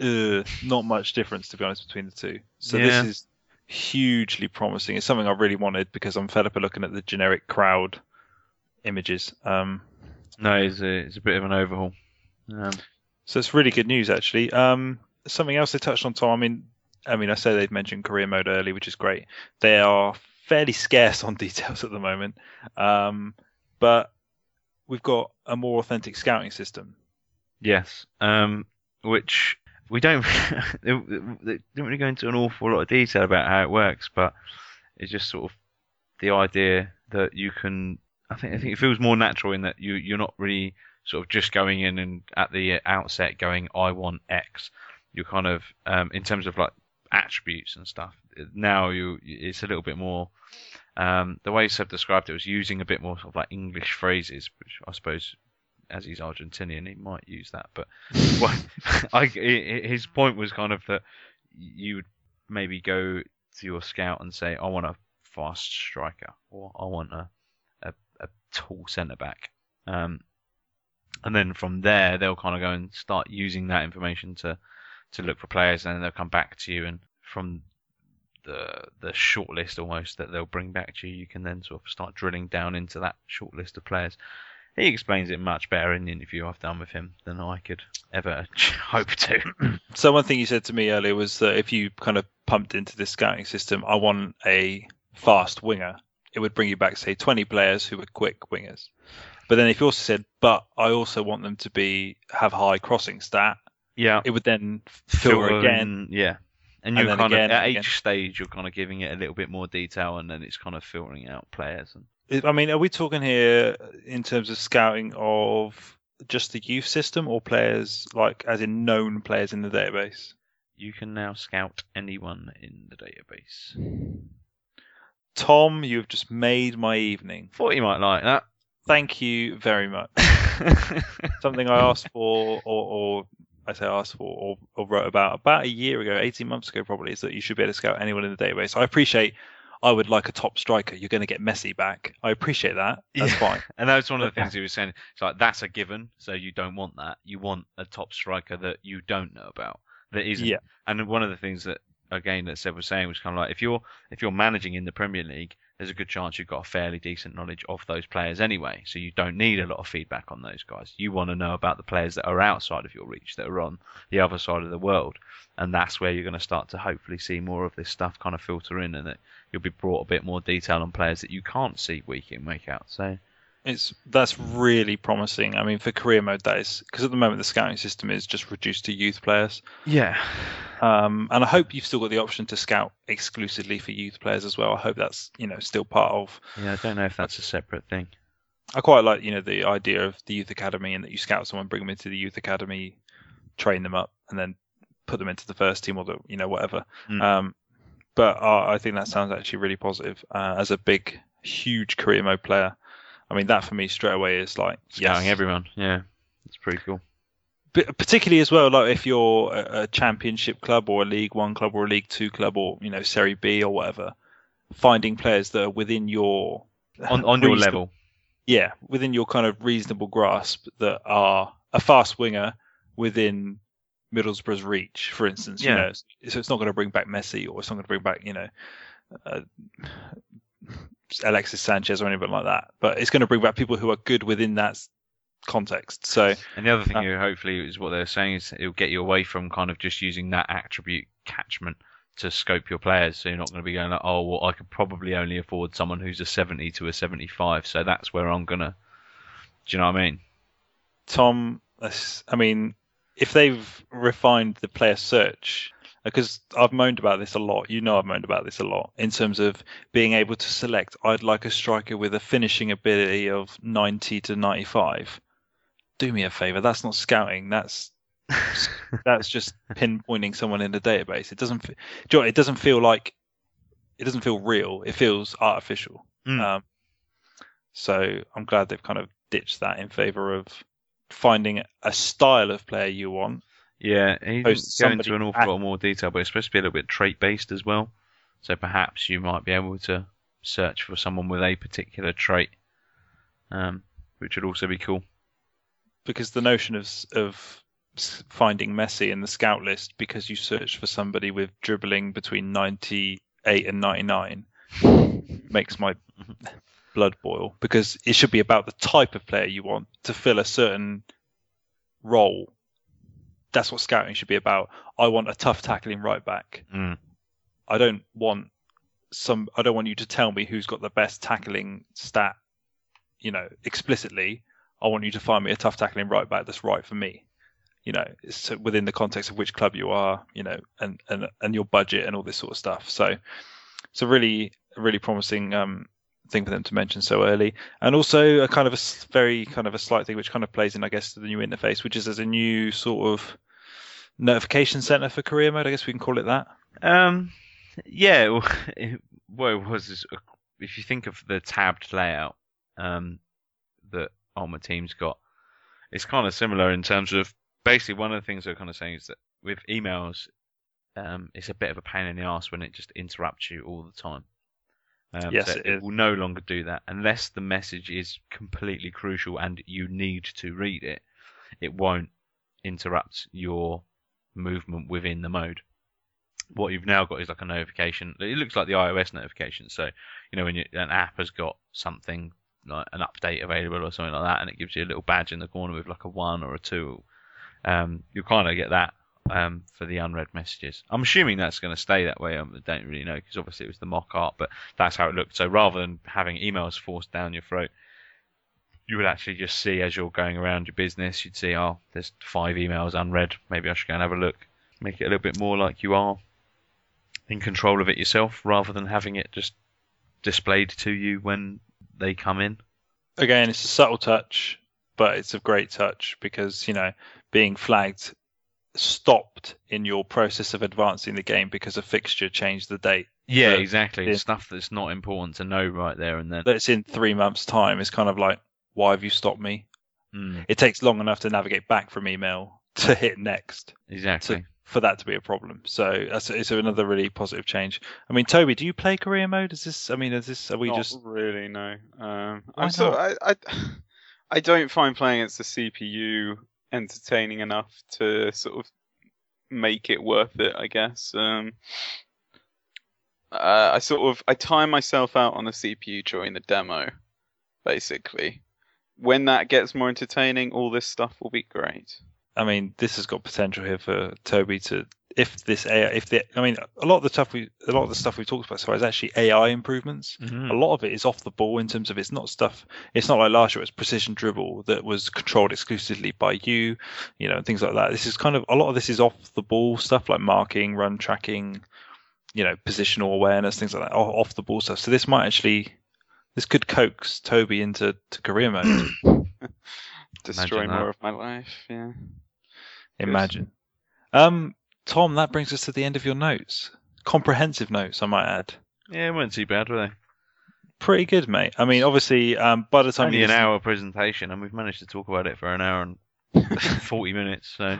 uh, not much difference to be honest between the two. So Yeah. this is hugely promising. It's something I really wanted because I'm fed up of looking at the generic crowd images. Um, No, it's a, it's a bit of an overhaul. Um, so it's really good news actually. Um, something else they touched on, Tom. I mean, I mean, I say they've mentioned career mode early, which is great. They are fairly scarce on details at the moment, um, but we've got a more authentic scouting system. Yes, um, which we don't they didn't really go into an awful lot of detail about how it works, but it's just sort of the idea that you can. I think I think it feels more natural in that you you're not really sort of just going in and at the outset going I want X. You're kind of um, in terms of like attributes and stuff. Now you it's a little bit more. Um, the way Seb described it was using a bit more sort of like English phrases, which I suppose as he's Argentinian, he might use that. But well, I, his point was kind of that you would maybe go to your scout and say, "I want a fast striker," or "I want a a, a tall centre back," um, and then from there they'll kind of go and start using that information to to look for players, and then they'll come back to you, and from the the short list almost that they'll bring back to you, you can then sort of start drilling down into that short list of players. He explains it much better in the interview I've done with him than I could ever hope to. So one thing you said to me earlier was that if you kind of pumped into this scouting system, I want a fast winger. It would bring you back, say, 20 players who were quick wingers. But then if you also said, but I also want them to be have high crossing stat, yeah, it would then filter Filter again. yeah. And and you're then kind again of at and each again. stage you're kind of giving it a little bit more detail, and then it's kind of filtering out players. And I mean, are we talking here in terms of scouting of just the youth system or players like as in known players in the database? you can now scout anyone in the database. Tom, you have just made my evening. Thought you might like that. Thank you very much. Something I asked for, or, or I say asked for, or, or wrote about about a year ago, 18 months ago probably, is that you should be able to scout anyone in the database. I appreciate I would like a top striker. You're going to get Messi back. I appreciate that. That's Yeah. fine. And that was one of the things he was saying. It's like that's a given, so you don't want that. You want a top striker that you don't know about, that isn't. Yeah. And one of the things that again that Seb was saying was kind of like if you're if you're managing in the Premier League, there's a good chance you've got a fairly decent knowledge of those players anyway. So you don't need a lot of feedback on those guys. You want to know about the players that are outside of your reach, that are on the other side of the world, and that's where you're going to start to hopefully see more of this stuff kind of filter in, and that you'll be brought a bit more detail on players that you can't see week in week out. So. It's that's really promising. I mean, for career mode, that is because at the moment the scouting system is just reduced to youth players. Yeah, Um, and I hope you've still got the option to scout exclusively for youth players as well. I hope that's you know still part of. yeah. I don't know if that's a separate thing. I quite like you know the idea of the youth academy and that you scout someone, bring them into the youth academy, train them up, and then put them into the first team or the you know whatever. Mm. Um, but uh, I think that sounds actually really positive uh, as a big, huge career mode player. I mean, that for me straight away is like yes. everyone. Yeah, it's pretty cool. But particularly as well, like if you're a, a championship club or a League One club or a League Two club or you know Serie B or whatever, finding players that are within your On on your level. yeah, within your kind of reasonable grasp that are a fast winger within Middlesbrough's reach, for instance. You know, so it's not going to bring back Messi or it's not going to bring back, you know, uh, Alexis Sanchez or anyone like that. But it's going to bring back people who are good within that context. So And the other thing, Uh, you hopefully, is what they're saying is it'll get you away from kind of just using that attribute catchment to scope your players. So you're not going to be going like, oh, well, I could probably only afford someone who's a 70 to a 75. So that's where I'm gonna. Do you know what I mean? Tom, I mean, if they've refined the player search, because I've moaned about this a lot, you know, I've moaned about this a lot in terms of being able to select. I'd like a striker with a finishing ability of 90 to 95. Do me a favor. That's not scouting. That's that's just pinpointing someone in the database. It doesn't. do you know It doesn't feel like. It doesn't feel real. It feels artificial. Mm. Um, so I'm glad they've kind of ditched that in favor of finding a style of player you want. Yeah, he didn't go into an awful at- lot more detail, but it's supposed to be a little bit trait based as well. So perhaps you might be able to search for someone with a particular trait, um, which would also be cool. because the notion of of finding Messi in the scout list because you search for somebody with dribbling between 98 and 99 makes my blood boil because it should be about the type of player you want to fill a certain role. That's what scouting should be about. I want a tough tackling right back. Mm. I don't want some. I don't want you to tell me who's got the best tackling stat. You know, explicitly. I want you to find me a tough tackling right back that's right for me. You know, it's within the context of which club you are. You know, and and and your budget and all this sort of stuff. So, it's a really really promising um, thing for them to mention so early, and also a kind of a very kind of a slight thing which kind of plays in, I guess, to the new interface, which is as a new sort of notification center for career mode. I guess we can call it that. Um, yeah, well, it, what it was is uh, if you think of the tabbed layout um, that Ultimate Team's got, it's kind of similar in terms of basically one of the things they're kind of saying is that with emails, um, it's a bit of a pain in the ass when it just interrupts you all the time. Um, Yes, so it it will no longer do that unless the message is completely crucial and you need to read it. It won't interrupt your movement within the mode what you've now got is like a notification. It looks like the iOS notification. So, you know, when you, an app has got something like an update available or something like that, and it gives you a little badge in the corner with like a one or a two, um, you kind of get that um, for the unread messages. I'm assuming that's going to stay that way. um, I don't really know because obviously it was the mock art, but that's how it looked. So rather than having emails forced down your throat, you would actually just see as you're going around your business, you'd see, oh, there's five emails unread. Maybe I should go and have a look. Make it a little bit more like you are in control of it yourself rather than having it just displayed to you when they come in. again, it's a subtle touch, but it's a great touch because you know being flagged stopped in your process of advancing the game because a fixture changed the date. Yeah, So, exactly. yeah. Stuff that's not important to know right there and then. That's in three months' time. It's kind of like, why have you stopped me? Mm, It takes long enough to navigate back from email to hit next exactly. for that to be a problem. So that's it's another really positive change. I mean, Toby, do you play career mode? Is this? I mean, is this? Are we Not just? really no. Um, I'm so I, I I don't find playing against the CPU entertaining enough to sort of make it worth it. I guess. Um, uh, I sort of I time myself out on the CPU during the demo, basically. When that gets more entertaining, all this stuff will be great. I mean, this has got potential here for Toby to. If this AI, if the, I mean, a lot of the stuff we, a lot of the stuff we've talked about so far is actually AI improvements. Mhm. A lot of it is off the ball in terms of it's not stuff. It's not like last year it was precision dribble that was controlled exclusively by you, you know, and things like that. This is kind of a lot of this is off the ball stuff like marking, run tracking, you know, positional awareness, things like that, off the ball stuff. So this might actually, this could coax Toby into to career mode. Destroy Imagine that. more of my life. Yeah. Imagine. Um, Tom, that brings us to the end of your notes. comprehensive notes, I might add. Yeah, it weren't too bad, were they? Pretty good, mate. I mean, obviously, um, by the time Only you an listen- hour presentation, and we've managed to talk about it for an hour and forty minutes. So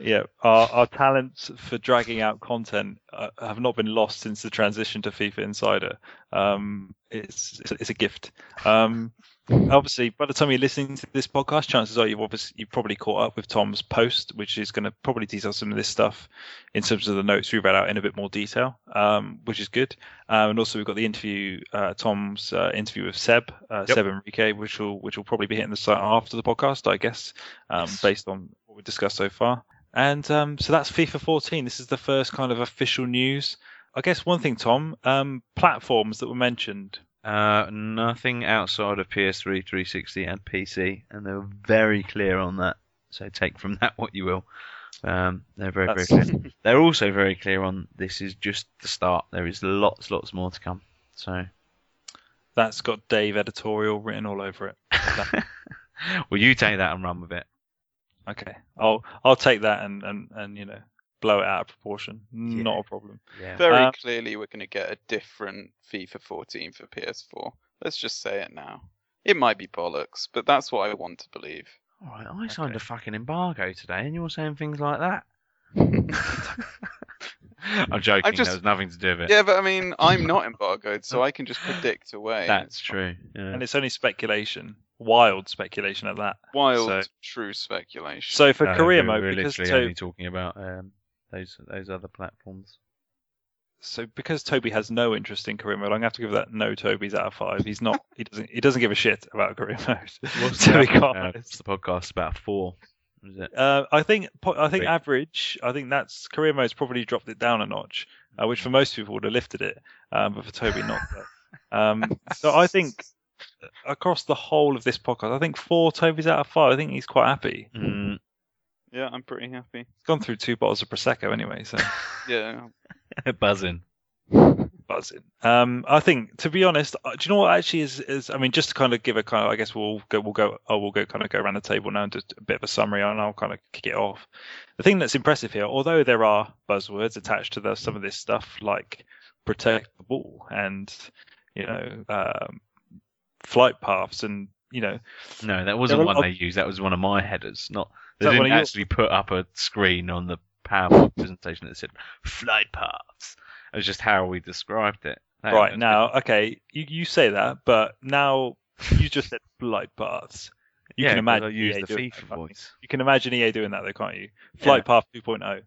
Yeah, our, our talents for dragging out content uh, have not been lost since the transition to FIFA Insider. Um, it's, it's it's a gift. Um, obviously, by the time you're listening to this podcast, chances are you've obviously you've probably caught up with Tom's post, which is going to probably detail some of this stuff in terms of the notes we read out in a bit more detail, um, which is good. Um, and also we've got the interview, uh, Tom's uh, interview with Seb, uh, Yep. Seb Enrique, which will which will probably be hitting the site after the podcast, I guess, um, Yes. based on what we've discussed so far. And um, so that's FIFA 14. This is the first kind of official news. I guess one thing, Tom, um, platforms that were mentioned. Uh, nothing outside of PS3, 360, and PC, and they were very clear on that. So take from that what you will. Um, they're very very clear. They're also very clear on this is just the start. There is lots lots more to come. So That's got Dave editorial written all over it. well, you take that and run with it. Okay, I'll I'll take that and and and you know blow it out of proportion. Not a problem. Yeah. Very Um, clearly, we're going to get a different FIFA 14 for PS4. Let's just say it now. It might be bollocks, but that's what I want to believe. All right, I signed Okay. a fucking embargo today, and you're saying things like that. I'm joking. just- There was nothing to do with it. Yeah, but I mean, I'm not embargoed, so I can just predict away. That's true. Yeah. And it's only speculation, wild speculation at that. Wild, So- true speculation. So for No, career we're- mode, we're because literally To- only talking about um, those those other platforms. so because Toby has no interest in career mode, I'm gonna have to give that no Toby's out of five. He's not. He doesn't. He doesn't give a shit about career mode. to be quite Uh, what's the podcast about four? Is it? Uh, I think I think Three. average. I think that's career mode's probably dropped it down a notch, uh, which for most people would have lifted it, um, but for Toby not. So. Um, so I think across the whole of this podcast, I think four Toby's out of five. I think he's quite happy. Mm, yeah, I'm pretty happy. He's gone through two bottles of prosecco anyway, so Yeah, buzzing. buzzing. Um, I think to be honest, uh, do you know what actually is? Is I mean, just to kind of give a kind of, I guess we'll go, we'll go, oh, we'll go kind of go around the table now and just a bit of a summary, and I'll kind of kick it off. The thing that's impressive here, although there are buzzwords attached to the, some of this stuff, like protect the ball and you know um, flight paths, and you know No, that wasn't one lot- they used. That was one of my headers. Not they didn't actually put up a screen on the PowerPoint presentation that said flight paths. It was just how we described it. That- right now, okay, you, you say that, but now you just said flight paths. You yeah, can imagine I used EA the doing FIFA that, you? voice. You can imagine EA doing that, though, can't you? Flight Path 2.0.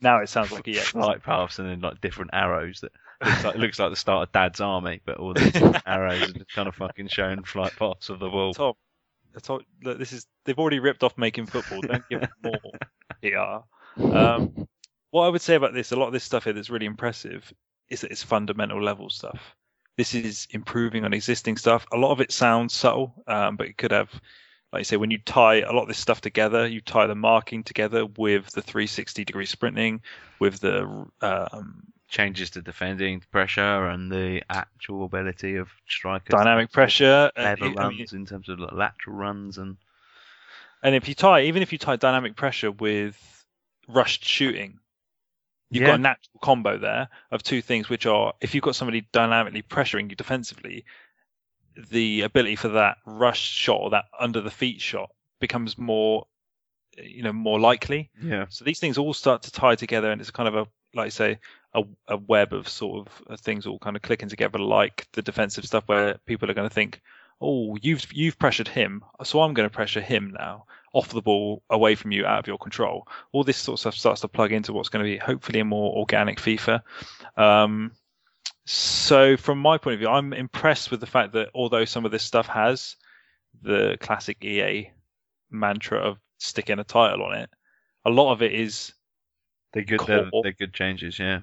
Now it sounds like EA. flight paths and then like different arrows that looks like, looks like the start of Dad's army, but all the arrows are just kind of fucking showing flight paths of the world. Tom, told, look, this is they've already ripped off making football. Don't give them more PR. Um, what I would say about this, a lot of this stuff here that's really impressive, is that it's fundamental level stuff. This is improving on existing stuff. A lot of it sounds subtle, um, but it could have, like you say, when you tie a lot of this stuff together, you tie the marking together with the 360 degree sprinting, with the um, Changes to defending pressure and the actual ability of strikers. dynamic pressure. uh, Clever I mean, runs in terms of like, lateral runs and And if you tie, even if you tie dynamic pressure with rushed shooting, you've Yeah. got a natural combo there of two things, which are if you've got somebody dynamically pressuring you defensively, the ability for that rush shot or that under the feet shot becomes more, you know, more likely. yeah. So these things all start to tie together, and it's kind of a, like I say, a, a web of sort of uh, things all kind of clicking together, like the defensive stuff where people are going to think, oh, you've you've pressured him, so I'm going to pressure him now, off the ball, away from you, out of your control. All this sort of stuff starts to plug into what's going to be hopefully a more organic FIFA. Um, so from my point of view, I'm impressed with the fact that although some of this stuff has the classic EA mantra of sticking a title on it, a lot of it is They're good. They're, they're good changes. Yeah.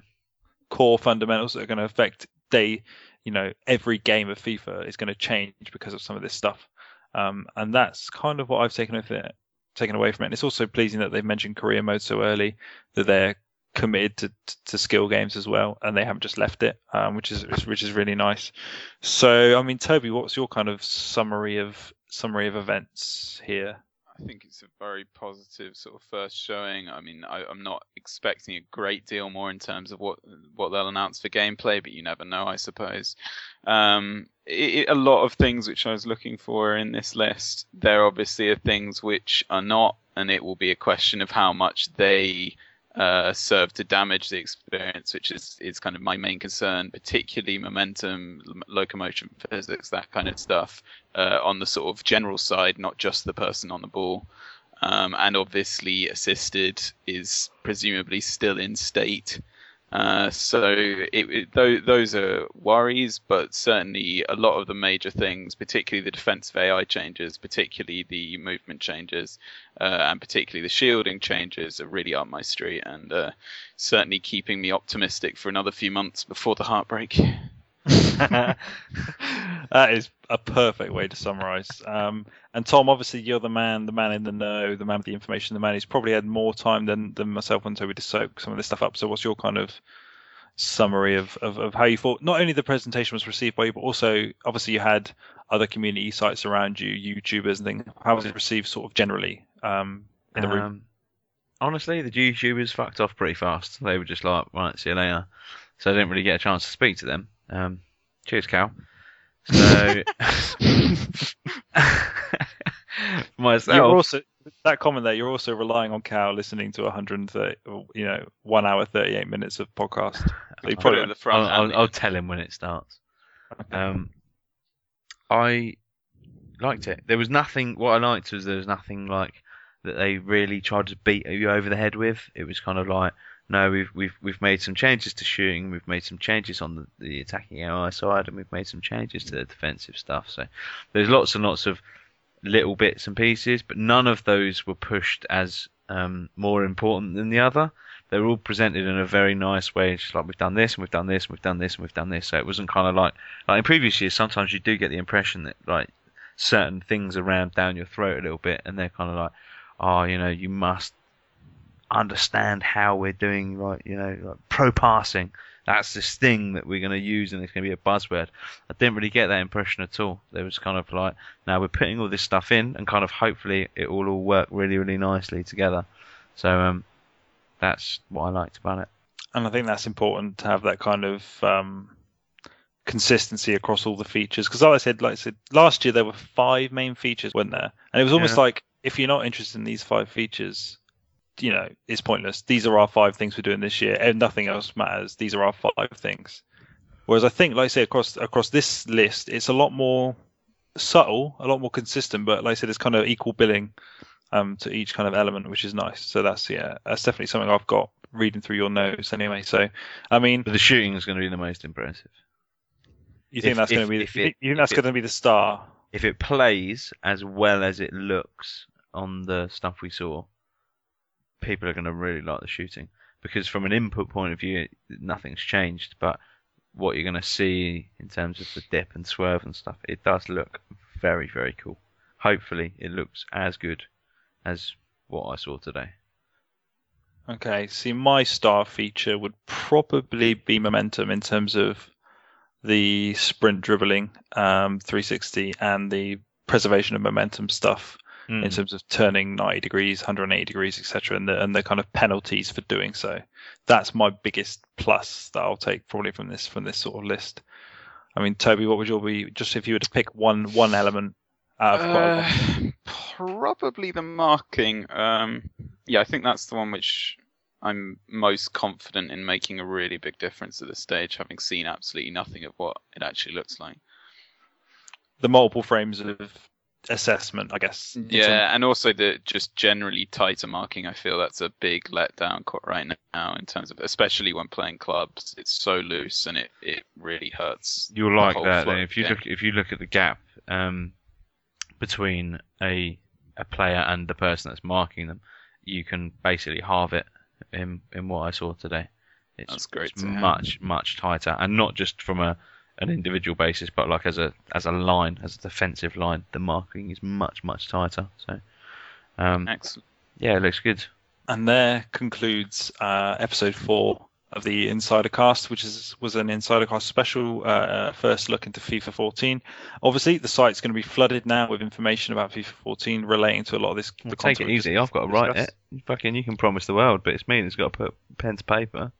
Core fundamentals that are going to affect day, you know, every game of FIFA is going to change because of some of this stuff. Um, and that's kind of what I've taken with it, taken away from it. And it's also pleasing that they've mentioned career mode so early that they're committed to, to skill games as well, and they haven't just left it, um, which is which is really nice. So, I mean, Toby, what's your kind of summary of summary of events here? I think it's a very positive sort of first showing. I mean, I, I'm not expecting a great deal more in terms of what what they'll announce for gameplay, but you never know, I suppose. Um, it, it- a lot of things which I was looking for in this list, there obviously are things which are not, and it will be a question of how much they uh, serve to damage the experience, which is, is kind of my main concern, particularly momentum, locomotion physics, that kind of stuff, uh, on the sort of general side, not just the person on the ball. Um, and obviously, assisted is presumably still in state. Uh, so it, it, tho- those are worries, but certainly a lot of the major things, particularly the defensive AI changes, particularly the movement changes, uh, and particularly the shielding changes, are really up my street, and uh, certainly keeping me optimistic for another few months before the heartbreak. that is a perfect way to summarize. Um, and Tom, obviously, you're the man, the man in the know, the man with the information, the man who's probably had more time than, than myself and we to soak some of this stuff up. So, what's your kind of summary of, of, of how you thought not only the presentation was received by you, but also obviously you had other community sites around you, YouTubers and things. How was it received, sort of generally, um, in the room? Um, honestly, the YouTubers fucked off pretty fast. They were just like, right, see you later. So I didn't really get a chance to speak to them. Um, cheers, Cal. So myself, You're also that comment there. You're also relying on Cal listening to 130, you know, one hour 38 minutes of podcast. So you probably the front. I'll, I'll, I'll tell him when it starts. Um, I liked it. There was nothing. What I liked was there was nothing like that they really tried to beat you over the head with. It was kind of like, no, we've we've we've made some changes to shooting. We've made some changes on the, the attacking AI side, and we've made some changes to the defensive stuff. So there's lots and lots of little bits and pieces, but none of those were pushed as um, more important than the other they were all presented in a very nice way. Just like we've done this and we've done this and we've done this and we've done this. So it wasn't kind of like like in previous years. Sometimes you do get the impression that like certain things are rammed down your throat a little bit, and they're kind of like, oh, you know, you must understand how we're doing, right. you know, like pro passing. That's this thing that we're going to use, and it's going to be a buzzword. I didn't really get that impression at all. There was kind of like, now we're putting all this stuff in, and kind of hopefully it will all work really, really nicely together. So um, that's what I liked about it. and I think that's important to have that kind of um, consistency across all the features. Because, like I said, like I said, last year there were five main features, weren't there? And it was almost Yeah. like if you're not interested in these five features, you know, it's pointless. These are our five things we're doing this year, and nothing else matters. These are our five things. Whereas I think, like I say, across across this list, it's a lot more subtle, a lot more consistent. But like I said, it's kind of equal billing um, to each kind of element, which is nice. So that's yeah, that's definitely something I've got reading through your notes anyway. So I mean, But the shooting is going to be the most impressive. you think If- that's going to be if the, it- you think that's it- going to be the star? If it plays as well as it looks on the stuff we saw, people are going to really like the shooting. Because from an input point of view, nothing's changed. But what you're going to see in terms of the dip and swerve and stuff, it does look very, very cool. Hopefully, it looks as good as what I saw today. Okay, see, my star feature would probably be momentum in terms of the sprint dribbling, um, 360, and the preservation of momentum stuff in terms of turning 90 degrees, 180 degrees, etc., and the and the kind of penalties for doing so. That's my biggest plus that I'll take probably from this from this sort of list. I mean, Toby, what would your be just if you were to pick one one element out of Uh, probably the marking. Um, yeah, I think that's the one which I'm most confident in making a really big difference at this stage, having seen absolutely nothing of what it actually looks like. the multiple frames of assessment, I guess. in terms- Yeah, and also the just generally tighter marking. I feel that's a big letdown co- right now in terms of, especially when playing clubs. It's so loose and it, it really hurts. You'll like that then. If you the look if you look at the gap um, between a a player and the person that's marking them, you can basically halve it in in what I saw today. It's, That's great it's to hear. much much tighter, and not just from a an individual basis, but like as a as a line, as a defensive line, the marking is much much tighter. So, um, Excellent. yeah, it looks good. And there concludes uh, episode four of the Insider Cast, which is was an Insider Cast special uh, first look into FIFA 14. Obviously, the site's going to be flooded now with information about FIFA 14 relating to a lot of this. Well, take it easy. I've got to write it. Fucking, you can promise the world, but it's me that's got to put pen to paper.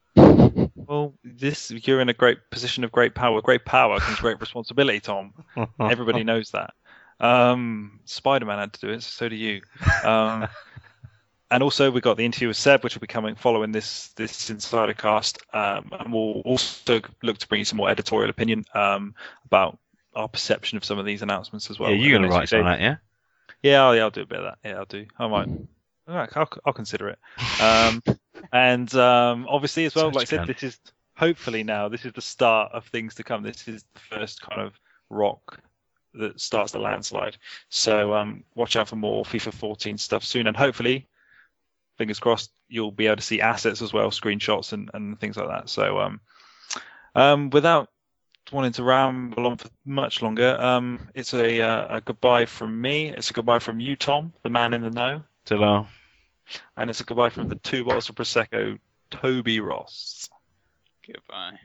Well, this you're in a great position of great power. Great power comes great responsibility, Tom. Everybody knows that. Um, Spider-Man had to do it, so do you. Um, and also we've got the interview with Seb, which will be coming following this this insider cast, um, and we'll also look to bring you some more editorial opinion um, about our perception of some of these announcements as well. yeah, you're gonna write days. like yeah? Yeah, I'll, yeah, I'll do a bit of that. Yeah, I'll do. I might. All right, I'll, I'll consider it. Um, and um, obviously, as well, Such like I said, this is hopefully now this is the start of things to come. This is the first kind of rock that starts the landslide. So um, watch out for more FIFA 14 stuff soon, and hopefully, fingers crossed, you'll be able to see assets as well, screenshots and, and things like that. So um, um, without wanting to ramble on for much longer, um, it's a, uh, a goodbye from me. It's a goodbye from you, Tom, the man in the know, Till uh, and it's a goodbye from the two bottles of prosecco, Toby Ross. Goodbye.